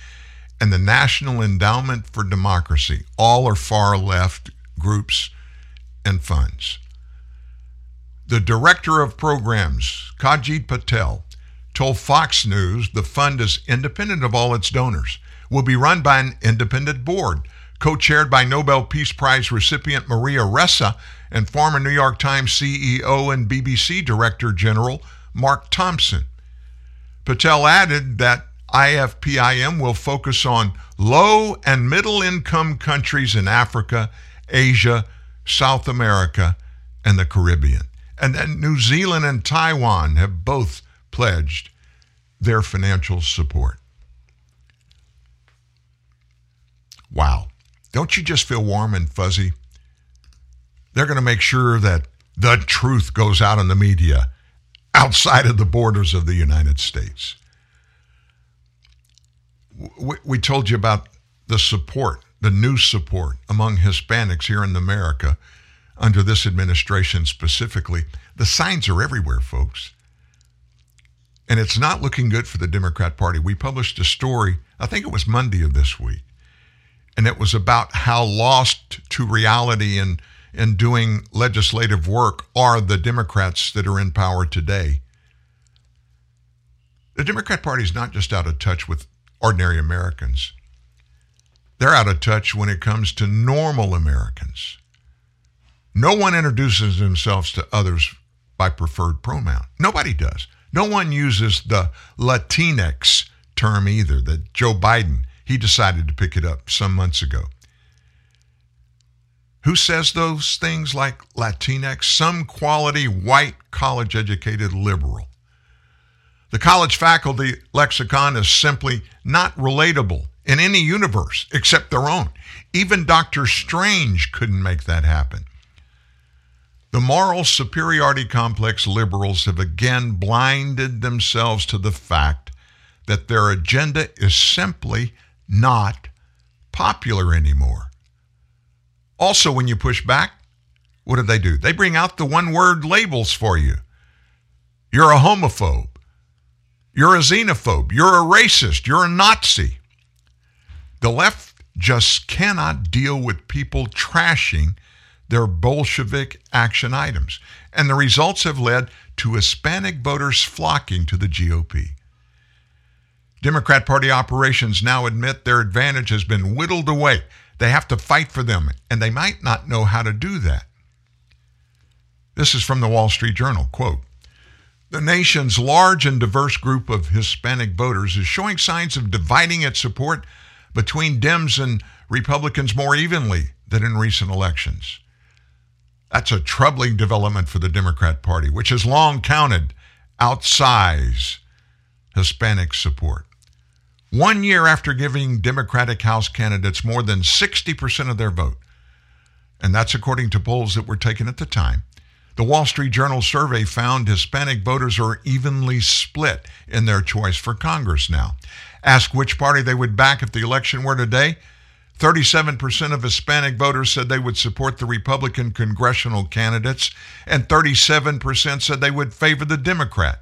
Speaker 3: and the National Endowment for Democracy. All are far left groups and funds. The director of programs, Kajit Patel, told Fox News the fund is independent of all its donors, will be run by an independent board, co chaired by Nobel Peace Prize recipient Maria Ressa and former New York Times CEO and BBC Director General Mark Thompson. Patel added that IFPIM will focus on low and middle income countries in Africa, Asia, South America, and the Caribbean. And then New Zealand and Taiwan have both pledged their financial support. Wow. Don't you just feel warm and fuzzy? They're going to make sure that the truth goes out in the media outside of the borders of the United States. We, we told you about the support, the new support among Hispanics here in America under this administration specifically. The signs are everywhere, folks. And it's not looking good for the Democrat Party. We published a story, I think it was Monday of this week, and it was about how lost to reality and, and doing legislative work are the Democrats that are in power today. The Democrat Party is not just out of touch with ordinary Americans, they're out of touch when it comes to normal Americans. No one introduces themselves to others by preferred pronoun. Nobody does. No one uses the Latinx term either, that Joe Biden, he decided to pick it up some months ago. Who says those things like Latinx? Some quality white college educated liberal. The college faculty lexicon is simply not relatable in any universe except their own. Even Dr. Strange couldn't make that happen. The moral superiority complex liberals have again blinded themselves to the fact that their agenda is simply not popular anymore. Also, when you push back, what do they do? They bring out the one word labels for you. You're a homophobe. You're a xenophobe. You're a racist. You're a Nazi. The left just cannot deal with people trashing their Bolshevik action items. And the results have led to Hispanic voters flocking to the GOP. Democrat Party operations now admit their advantage has been whittled away. They have to fight for them, and they might not know how to do that. This is from the Wall Street Journal. Quote The nation's large and diverse group of Hispanic voters is showing signs of dividing its support between Dems and Republicans more evenly than in recent elections. That's a troubling development for the Democrat Party, which has long counted outsize Hispanic support. One year after giving Democratic House candidates more than 60% of their vote, and that's according to polls that were taken at the time, the Wall Street Journal survey found Hispanic voters are evenly split in their choice for Congress now. Asked which party they would back if the election were today, 37% of Hispanic voters said they would support the Republican congressional candidates, and 37% said they would favor the Democrat.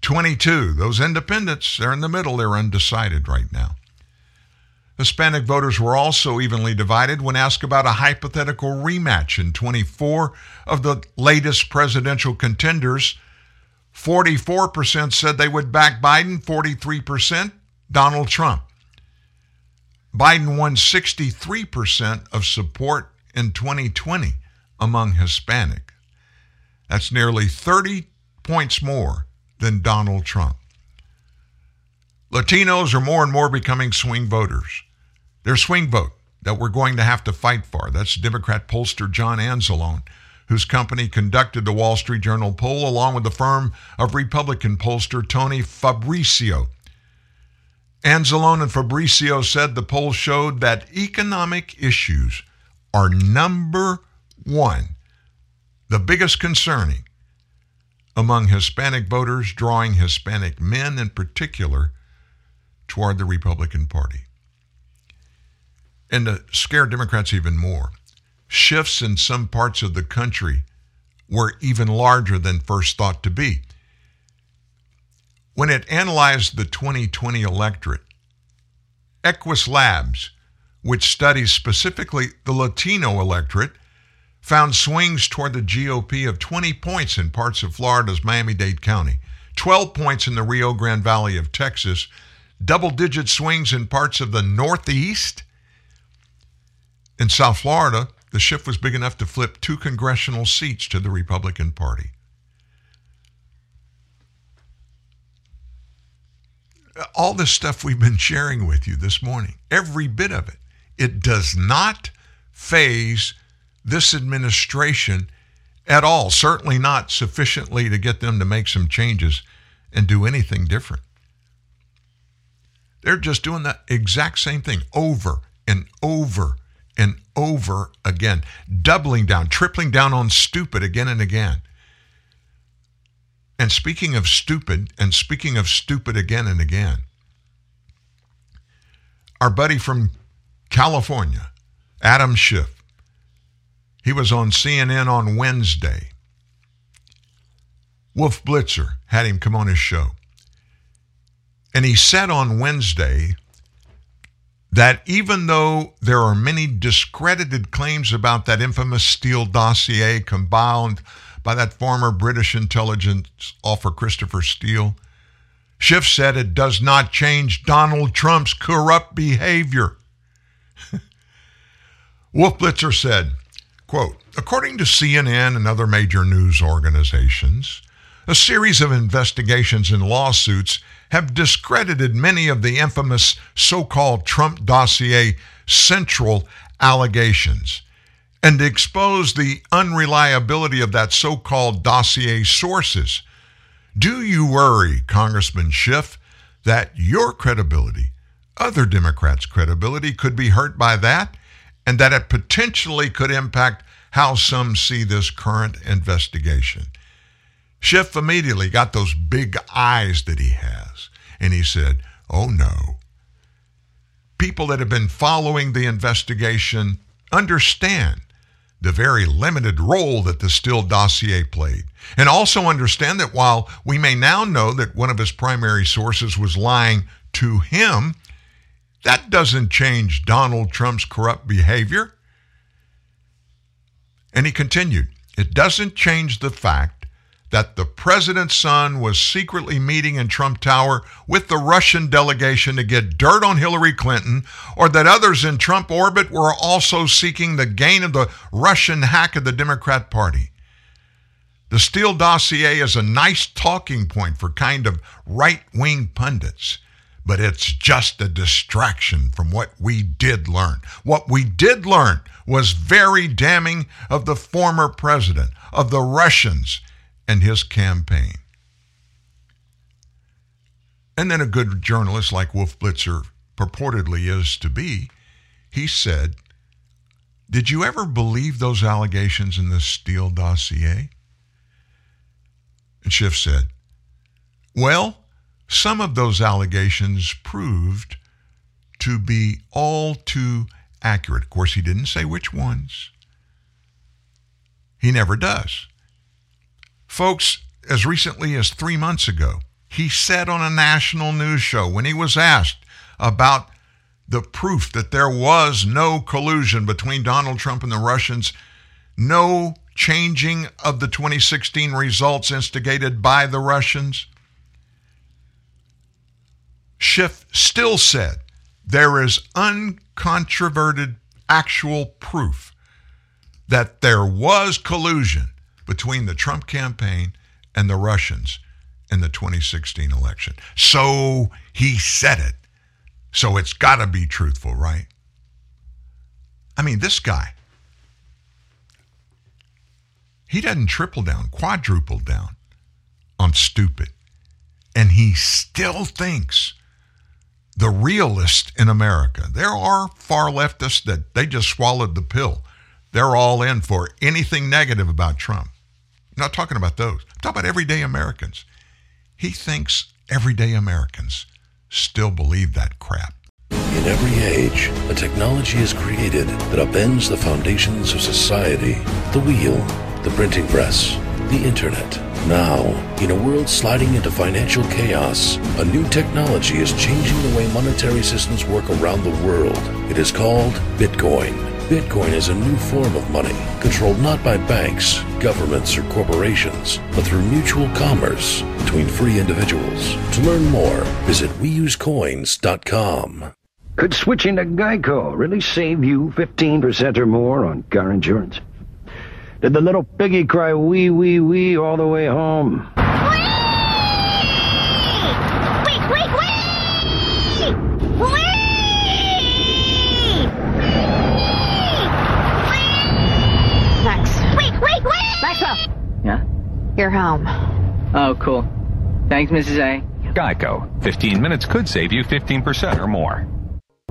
Speaker 3: 22, those independents, they're in the middle, they're undecided right now. Hispanic voters were also evenly divided when asked about a hypothetical rematch in 24 of the latest presidential contenders. 44% said they would back Biden, 43% Donald Trump. Biden won 63% of support in 2020 among Hispanic. That's nearly 30 points more than Donald Trump. Latinos are more and more becoming swing voters. They're swing vote that we're going to have to fight for. That's Democrat pollster John Anzalone, whose company conducted the Wall Street Journal poll along with the firm of Republican pollster Tony Fabrizio. Anzalone and Fabrizio said the poll showed that economic issues are number one, the biggest concerning among Hispanic voters, drawing Hispanic men in particular toward the Republican Party. And to scare Democrats even more, shifts in some parts of the country were even larger than first thought to be. When it analyzed the 2020 electorate, Equis Labs, which studies specifically the Latino electorate, found swings toward the GOP of 20 points in parts of Florida's Miami Dade County, 12 points in the Rio Grande Valley of Texas, double digit swings in parts of the Northeast. In South Florida, the shift was big enough to flip two congressional seats to the Republican Party. All this stuff we've been sharing with you this morning, every bit of it, it does not phase this administration at all, certainly not sufficiently to get them to make some changes and do anything different. They're just doing the exact same thing over and over and over again, doubling down, tripling down on stupid again and again. And speaking of stupid, and speaking of stupid again and again, our buddy from California, Adam Schiff, he was on CNN on Wednesday. Wolf Blitzer had him come on his show. And he said on Wednesday that even though there are many discredited claims about that infamous Steele dossier combined by that former British intelligence officer Christopher Steele, Schiff said it does not change Donald Trump's corrupt behavior. Wolf Blitzer said, quote, according to CNN and other major news organizations, a series of investigations and lawsuits have discredited many of the infamous so called Trump dossier central allegations and exposed the unreliability of that so called dossier sources. Do you worry, Congressman Schiff, that your credibility, other Democrats' credibility, could be hurt by that, and that it potentially could impact how some see this current investigation. Schiff immediately got those big eyes that he has, and he said, Oh no. People that have been following the investigation understand the very limited role that the Steele dossier played, and also understand that while we may now know that one of his primary sources was lying to him, that doesn't change Donald Trump's corrupt behavior. And he continued, it doesn't change the fact that the president's son was secretly meeting in Trump Tower with the Russian delegation to get dirt on Hillary Clinton, or that others in Trump orbit were also seeking the gain of the Russian hack of the Democrat Party. The Steele dossier is a nice talking point for kind of right wing pundits, but it's just a distraction from what we did learn. What we did learn was very damning of the former president, of the Russians, and his campaign. And then a good journalist like Wolf Blitzer purportedly is to be, he said, Did you ever believe those allegations in the Steele dossier? And Schiff said, Well, some of those allegations proved to be all too accurate. Of course, he didn't say which ones. He never does. Folks, as recently as three months ago, he said on a national news show when he was asked about the proof that there was no collusion between Donald Trump and the Russians, no changing of the 2016 results instigated by the Russians. Schiff still said there is uncontroverted actual proof that there was collusion between the Trump campaign and the Russians in the 2016 election. So he said it. So it's got to be truthful, right? I mean, this guy, he doesn't triple down, quadruple down on stupid. And he still thinks the realist in America, there are far leftists that they just swallowed the pill. They're all in for anything negative about Trump. I'm not talking about those. I'm talking about everyday Americans. He thinks everyday Americans still believe that crap.
Speaker 19: In every age, a technology is created that upends the foundations of society the wheel, the printing press, the internet. Now, in a world sliding into financial chaos, a new technology is changing the way monetary systems work around the world. It is called Bitcoin. Bitcoin is a new form of money, controlled not by banks, governments, or corporations, but through mutual commerce between free individuals. To learn more, visit weusecoins.com.
Speaker 20: Could switching to Geico really save you 15% or more on car insurance? Did the little piggy cry wee wee wee all the way home?
Speaker 21: You're home.
Speaker 22: Oh, cool. Thanks, Mrs. A.
Speaker 23: Geico. 15 minutes could save you 15% or more.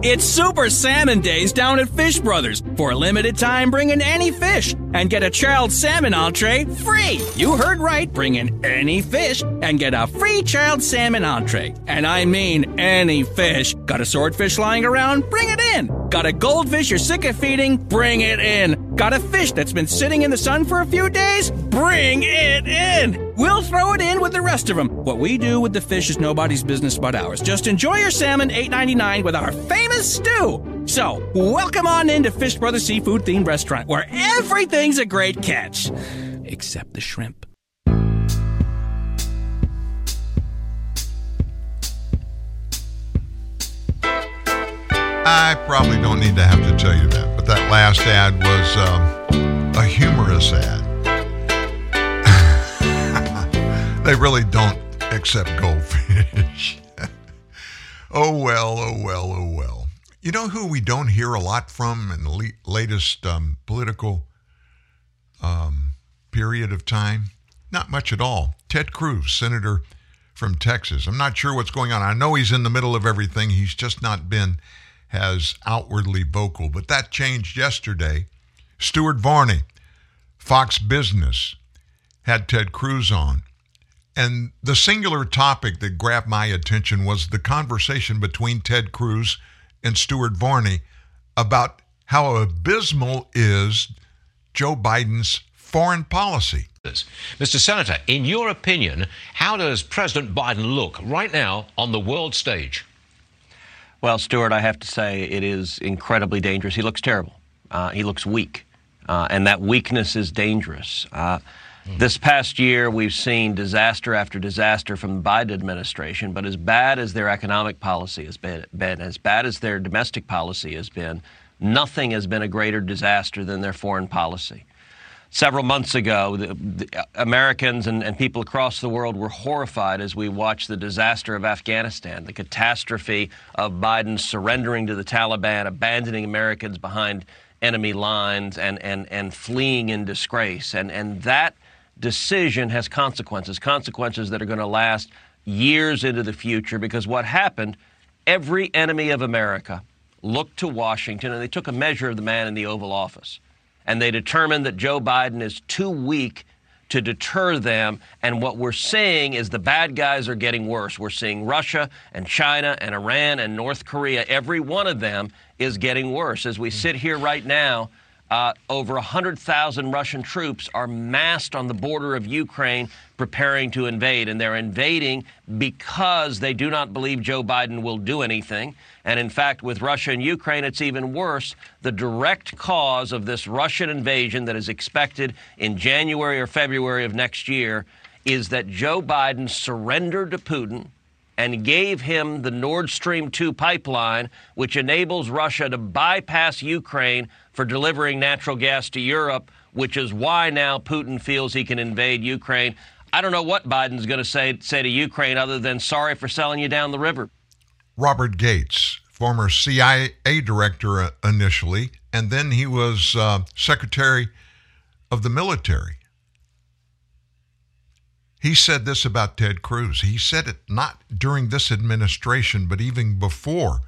Speaker 24: It's Super Salmon Days down at Fish Brothers. For a limited time, bring in any fish and get a child salmon entree free. You heard right. Bring in any fish and get a free child salmon entree. And I mean any fish. Got a swordfish lying around? Bring it in. Got a goldfish you're sick of feeding? Bring it in. Got a fish that's been sitting in the sun for a few days? Bring it in. We'll throw it in with the rest of them. What we do with the fish is nobody's business but ours. Just enjoy your salmon $8.99 with our famous stew. So, welcome on into Fish Brothers Seafood themed restaurant where everything's a great catch. Except the shrimp.
Speaker 3: I probably don't need to have to tell you that, but that last ad was um, a humorous ad. They really don't accept goldfish. oh well, oh well, oh well. You know who we don't hear a lot from in the le- latest um, political um, period of time? Not much at all. Ted Cruz, senator from Texas. I'm not sure what's going on. I know he's in the middle of everything. He's just not been as outwardly vocal, but that changed yesterday. Stuart Varney, Fox Business had Ted Cruz on. And the singular topic that grabbed my attention was the conversation between Ted Cruz and Stuart Varney about how abysmal is Joe Biden's foreign policy.
Speaker 25: Mr. Senator, in your opinion, how does President Biden look right now on the world stage?
Speaker 26: Well, Stuart, I have to say it is incredibly dangerous. He looks terrible. Uh, he looks weak, uh, and that weakness is dangerous. Uh, this past year, we've seen disaster after disaster from the Biden administration, but as bad as their economic policy has been, been, as bad as their domestic policy has been, nothing has been a greater disaster than their foreign policy several months ago, the, the Americans and, and, people across the world were horrified as we watched the disaster of Afghanistan, the catastrophe of Biden surrendering to the Taliban, abandoning Americans behind enemy lines, and, and, and fleeing in disgrace. And, and that decision has consequences, consequences that are going to last years into the future because what happened, every enemy of America looked to Washington and they took a measure of the man in the Oval Office and they determined that Joe Biden is too weak to deter them. And what we're seeing is the bad guys are getting worse. We're seeing Russia and China and Iran and North Korea. Every one of them is getting worse. As we mm. sit here right now, uh, over 100,000 Russian troops are massed on the border of Ukraine preparing to invade. And they're invading because they do not believe Joe Biden will do anything. And in fact, with Russia and Ukraine, it's even worse. The direct cause of this Russian invasion that is expected in January or February of next year is that Joe Biden surrendered to Putin and gave him the Nord Stream 2 pipeline, which enables Russia to bypass Ukraine for delivering natural gas to Europe, which is why now Putin feels he can invade Ukraine. I don't know what Biden's going to say, say to Ukraine other than sorry for selling you down the river.
Speaker 3: Robert Gates, former CIA director uh, initially, and then he was uh, Secretary of the Military. He said this about Ted Cruz. He said it not during this administration, but even before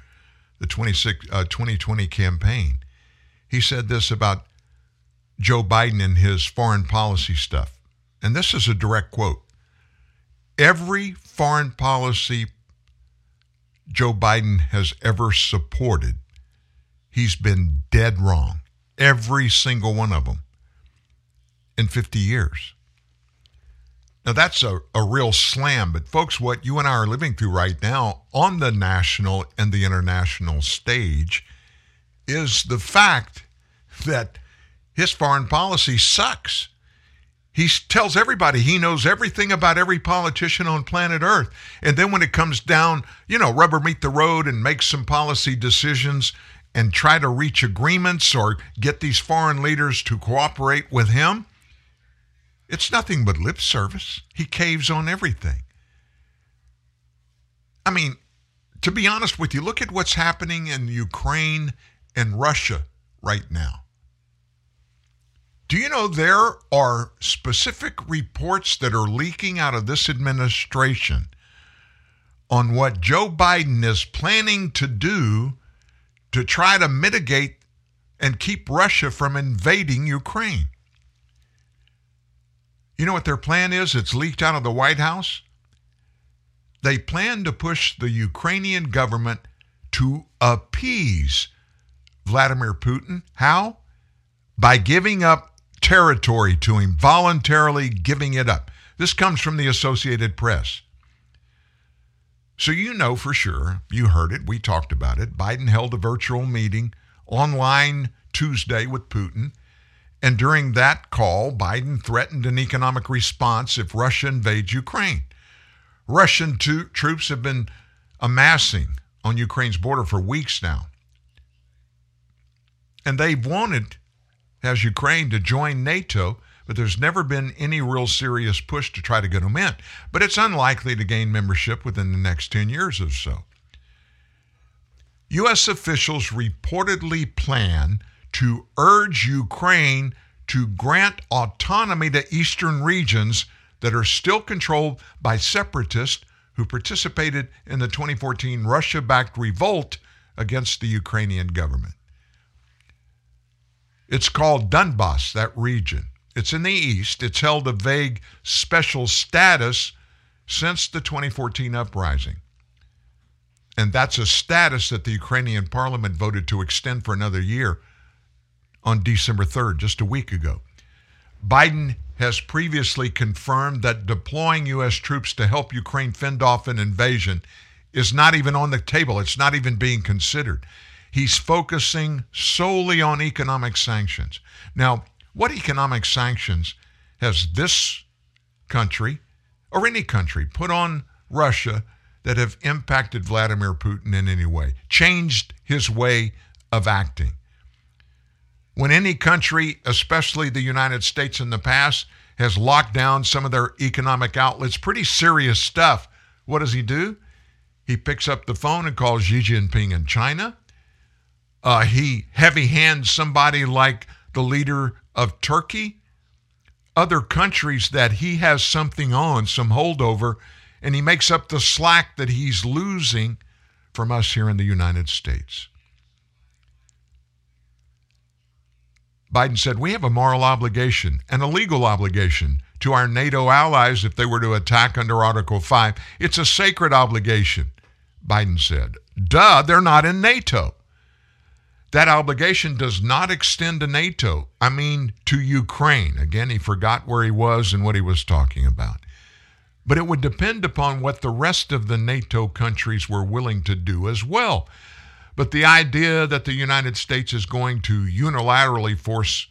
Speaker 3: the 26, uh, 2020 campaign. He said this about Joe Biden and his foreign policy stuff. And this is a direct quote. Every foreign policy Joe Biden has ever supported, he's been dead wrong. Every single one of them in 50 years. Now, that's a, a real slam, but folks, what you and I are living through right now on the national and the international stage is the fact that his foreign policy sucks. He tells everybody he knows everything about every politician on planet Earth. And then when it comes down, you know, rubber meet the road and make some policy decisions and try to reach agreements or get these foreign leaders to cooperate with him, it's nothing but lip service. He caves on everything. I mean, to be honest with you, look at what's happening in Ukraine and Russia right now. Do you know there are specific reports that are leaking out of this administration on what Joe Biden is planning to do to try to mitigate and keep Russia from invading Ukraine? You know what their plan is? It's leaked out of the White House. They plan to push the Ukrainian government to appease Vladimir Putin. How? By giving up territory to him, voluntarily giving it up. This comes from the Associated Press. So you know for sure, you heard it, we talked about it. Biden held a virtual meeting online Tuesday with Putin. And during that call, Biden threatened an economic response if Russia invades Ukraine. Russian to- troops have been amassing on Ukraine's border for weeks now. And they've wanted, as Ukraine, to join NATO, but there's never been any real serious push to try to get them in. But it's unlikely to gain membership within the next 10 years or so. U.S. officials reportedly plan to urge Ukraine to grant autonomy to eastern regions that are still controlled by separatists who participated in the 2014 Russia backed revolt against the Ukrainian government. It's called Donbass, that region. It's in the east. It's held a vague special status since the 2014 uprising. And that's a status that the Ukrainian parliament voted to extend for another year on December 3rd, just a week ago. Biden has previously confirmed that deploying U.S. troops to help Ukraine fend off an invasion is not even on the table. It's not even being considered. He's focusing solely on economic sanctions. Now, what economic sanctions has this country or any country put on Russia that have impacted Vladimir Putin in any way, changed his way of acting? When any country, especially the United States in the past, has locked down some of their economic outlets, pretty serious stuff, what does he do? He picks up the phone and calls Xi Jinping in China. Uh, he heavy hands somebody like the leader of Turkey. Other countries that he has something on, some holdover, and he makes up the slack that he's losing from us here in the United States. Biden said, We have a moral obligation and a legal obligation to our NATO allies if they were to attack under Article 5. It's a sacred obligation, Biden said. Duh, they're not in NATO. That obligation does not extend to NATO. I mean, to Ukraine. Again, he forgot where he was and what he was talking about. But it would depend upon what the rest of the NATO countries were willing to do as well. But the idea that the United States is going to unilaterally force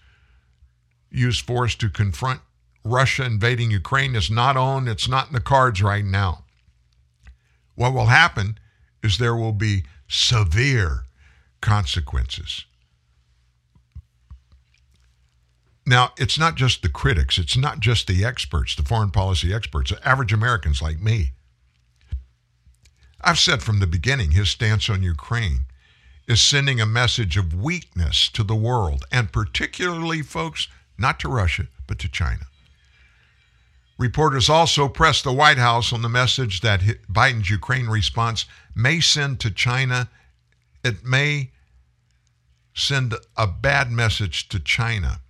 Speaker 3: use force to confront Russia invading Ukraine is not on, it's not in the cards right now. What will happen is there will be severe consequences. Now, it's not just the critics, it's not just the experts, the foreign policy experts, average Americans like me. I've said from the beginning his stance on Ukraine is sending a message of weakness to the world, and particularly, folks, not to Russia, but to China. Reporters also pressed the White House on the message that Biden's Ukraine response may send to China. It may send a bad message to China.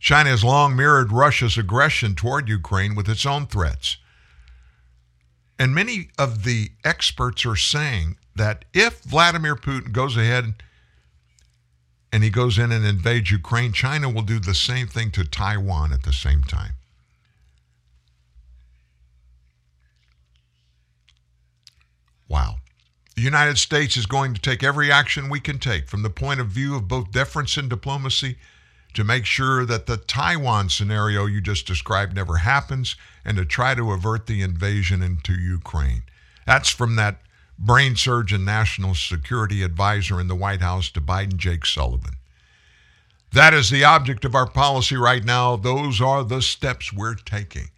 Speaker 3: China has long mirrored Russia's aggression toward Ukraine with its own threats. And many of the experts are saying that if Vladimir Putin goes ahead and he goes in and invades Ukraine, China will do the same thing to Taiwan at the same time. Wow. The United States is going to take every action we can take from the point of view of both deference and diplomacy to make sure that the Taiwan scenario you just described never happens and to try to avert the invasion into Ukraine. That's from that brain surgeon national security advisor in the White House to Biden, Jake Sullivan. That is the object of our policy right now. Those are the steps we're taking.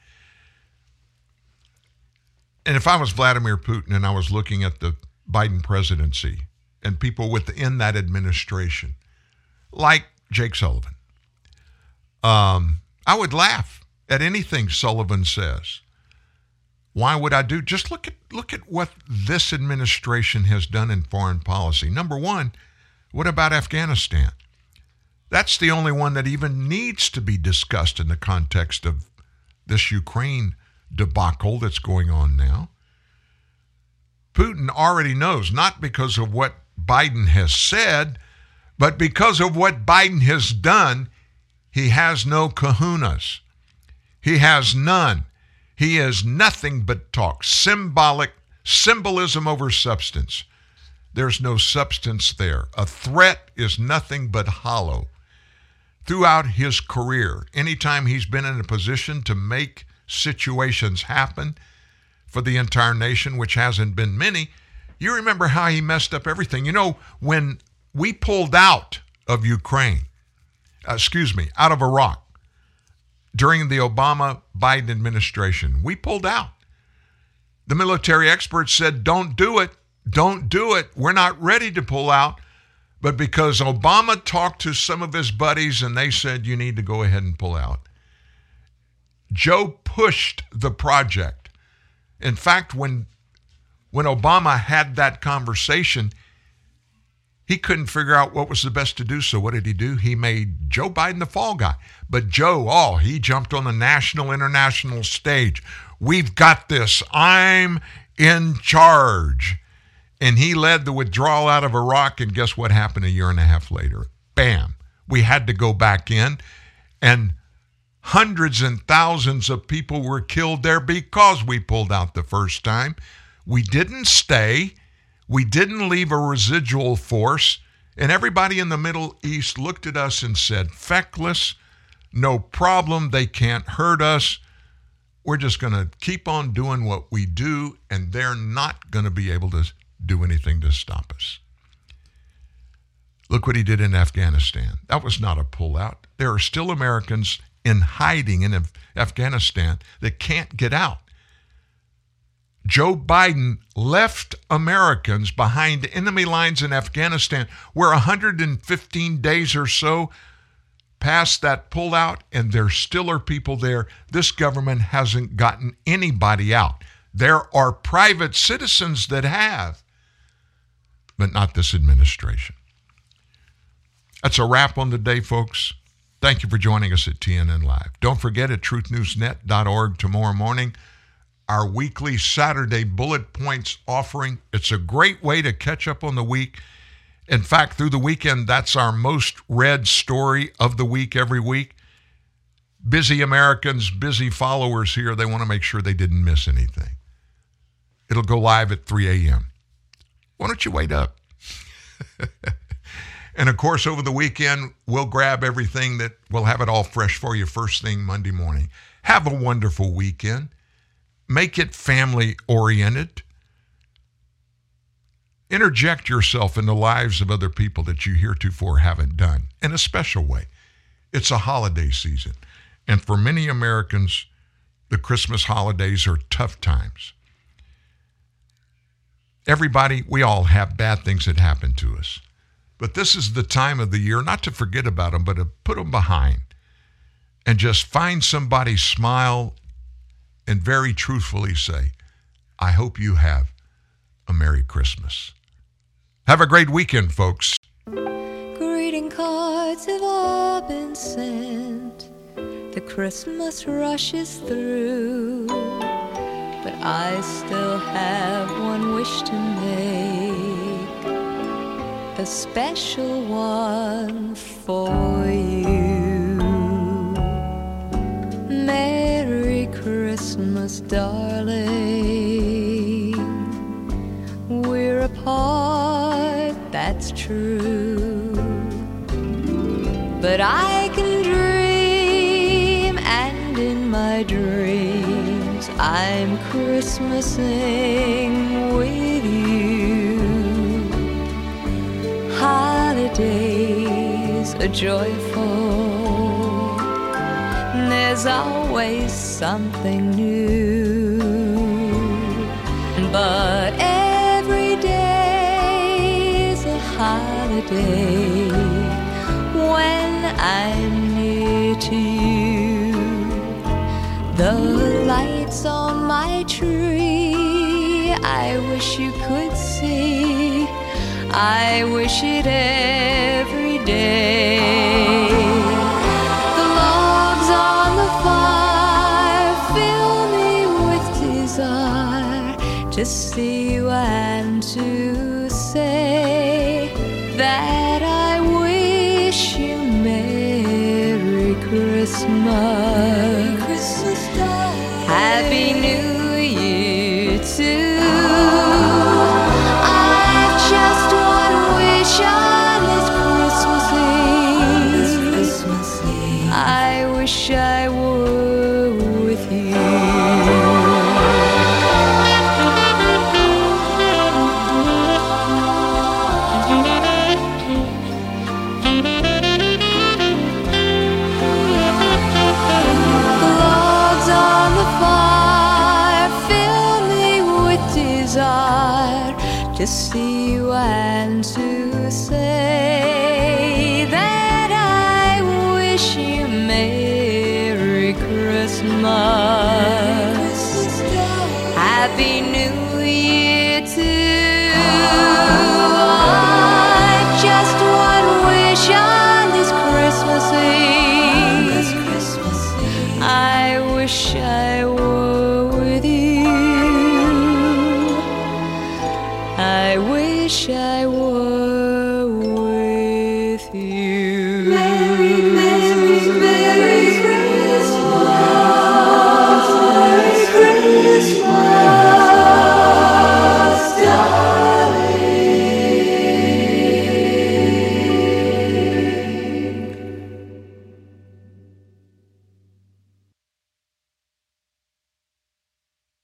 Speaker 3: And if I was Vladimir Putin and I was looking at the Biden presidency and people within that administration, like Jake Sullivan, um, I would laugh at anything Sullivan says. Why would I do? Just look at look at what this administration has done in foreign policy. Number one, what about Afghanistan? That's the only one that even needs to be discussed in the context of this Ukraine debacle that's going on now. Putin already knows, not because of what Biden has said, but because of what Biden has done, he has no kahunas. He has none. He is nothing but talk, symbolic, symbolism over substance. There's no substance there. A threat is nothing but hollow. Throughout his career, anytime he's been in a position to make situations happen for the entire nation, which hasn't been many, you remember how he messed up everything. You know, when we pulled out of Ukraine, uh, excuse me, out of Iraq, during the Obama Biden administration. We pulled out. The military experts said, don't do it. Don't do it. We're not ready to pull out. But because Obama talked to some of his buddies and they said, you need to go ahead and pull out, Joe pushed the project. In fact, when, when Obama had that conversation, He couldn't figure out what was the best to do, so what did he do? He made Joe Biden the fall guy. But Joe, oh, he jumped on the national, international stage. We've got this. I'm in charge. And he led the withdrawal out of Iraq. And guess what happened a year and a half later? Bam. We had to go back in. And hundreds and thousands of people were killed there because we pulled out the first time. We didn't stay. We didn't leave a residual force. And everybody in the Middle East looked at us and said, feckless, no problem. They can't hurt us. We're just going to keep on doing what we do, and they're not going to be able to do anything to stop us. Look what he did in Afghanistan. That was not a pullout. There are still Americans in hiding in Af- Afghanistan that can't get out. Joe Biden left Americans behind enemy lines in Afghanistan, where 115 days or so past that pullout, and there still are people there. This government hasn't gotten anybody out. There are private citizens that have, but not this administration. That's a wrap on the day, folks. Thank you for joining us at TNN Live. Don't forget at truthnewsnet.org tomorrow morning our weekly Saturday bullet points offering. It's a great way to catch up on the week. In fact, through the weekend, that's our most read story of the week every week. Busy Americans, busy followers here, they want to make sure they didn't miss anything. It'll go live at 3 a.m. Why don't you wait up? and of course, over the weekend, we'll grab everything that we'll have it all fresh for you first thing Monday morning. Have a wonderful weekend make it family oriented. Interject yourself in the lives of other people that you heretofore haven't done in a special way. It's a holiday season. And for many Americans, the Christmas holidays are tough times. Everybody, we all have bad things that happen to us. But this is the time of the year not to forget about them, but to put them behind and just find somebody, smile, and very truthfully say, I hope you have a Merry Christmas. Have a great weekend, folks.
Speaker 27: Greeting cards have all been sent. The Christmas rushes through. But I still have one wish to make. A special one for you. Merry Christmas, darling. We're apart, that's true. But I can dream, and in my dreams, I'm Christmasing with Holidays are joyful. There's always something new. But every day is a holiday when I'm near to you. The lights on my tree, I wish you could. I wish it every day. The logs on the fire fill me with desire to see you and to say that I wish you Merry Christmas.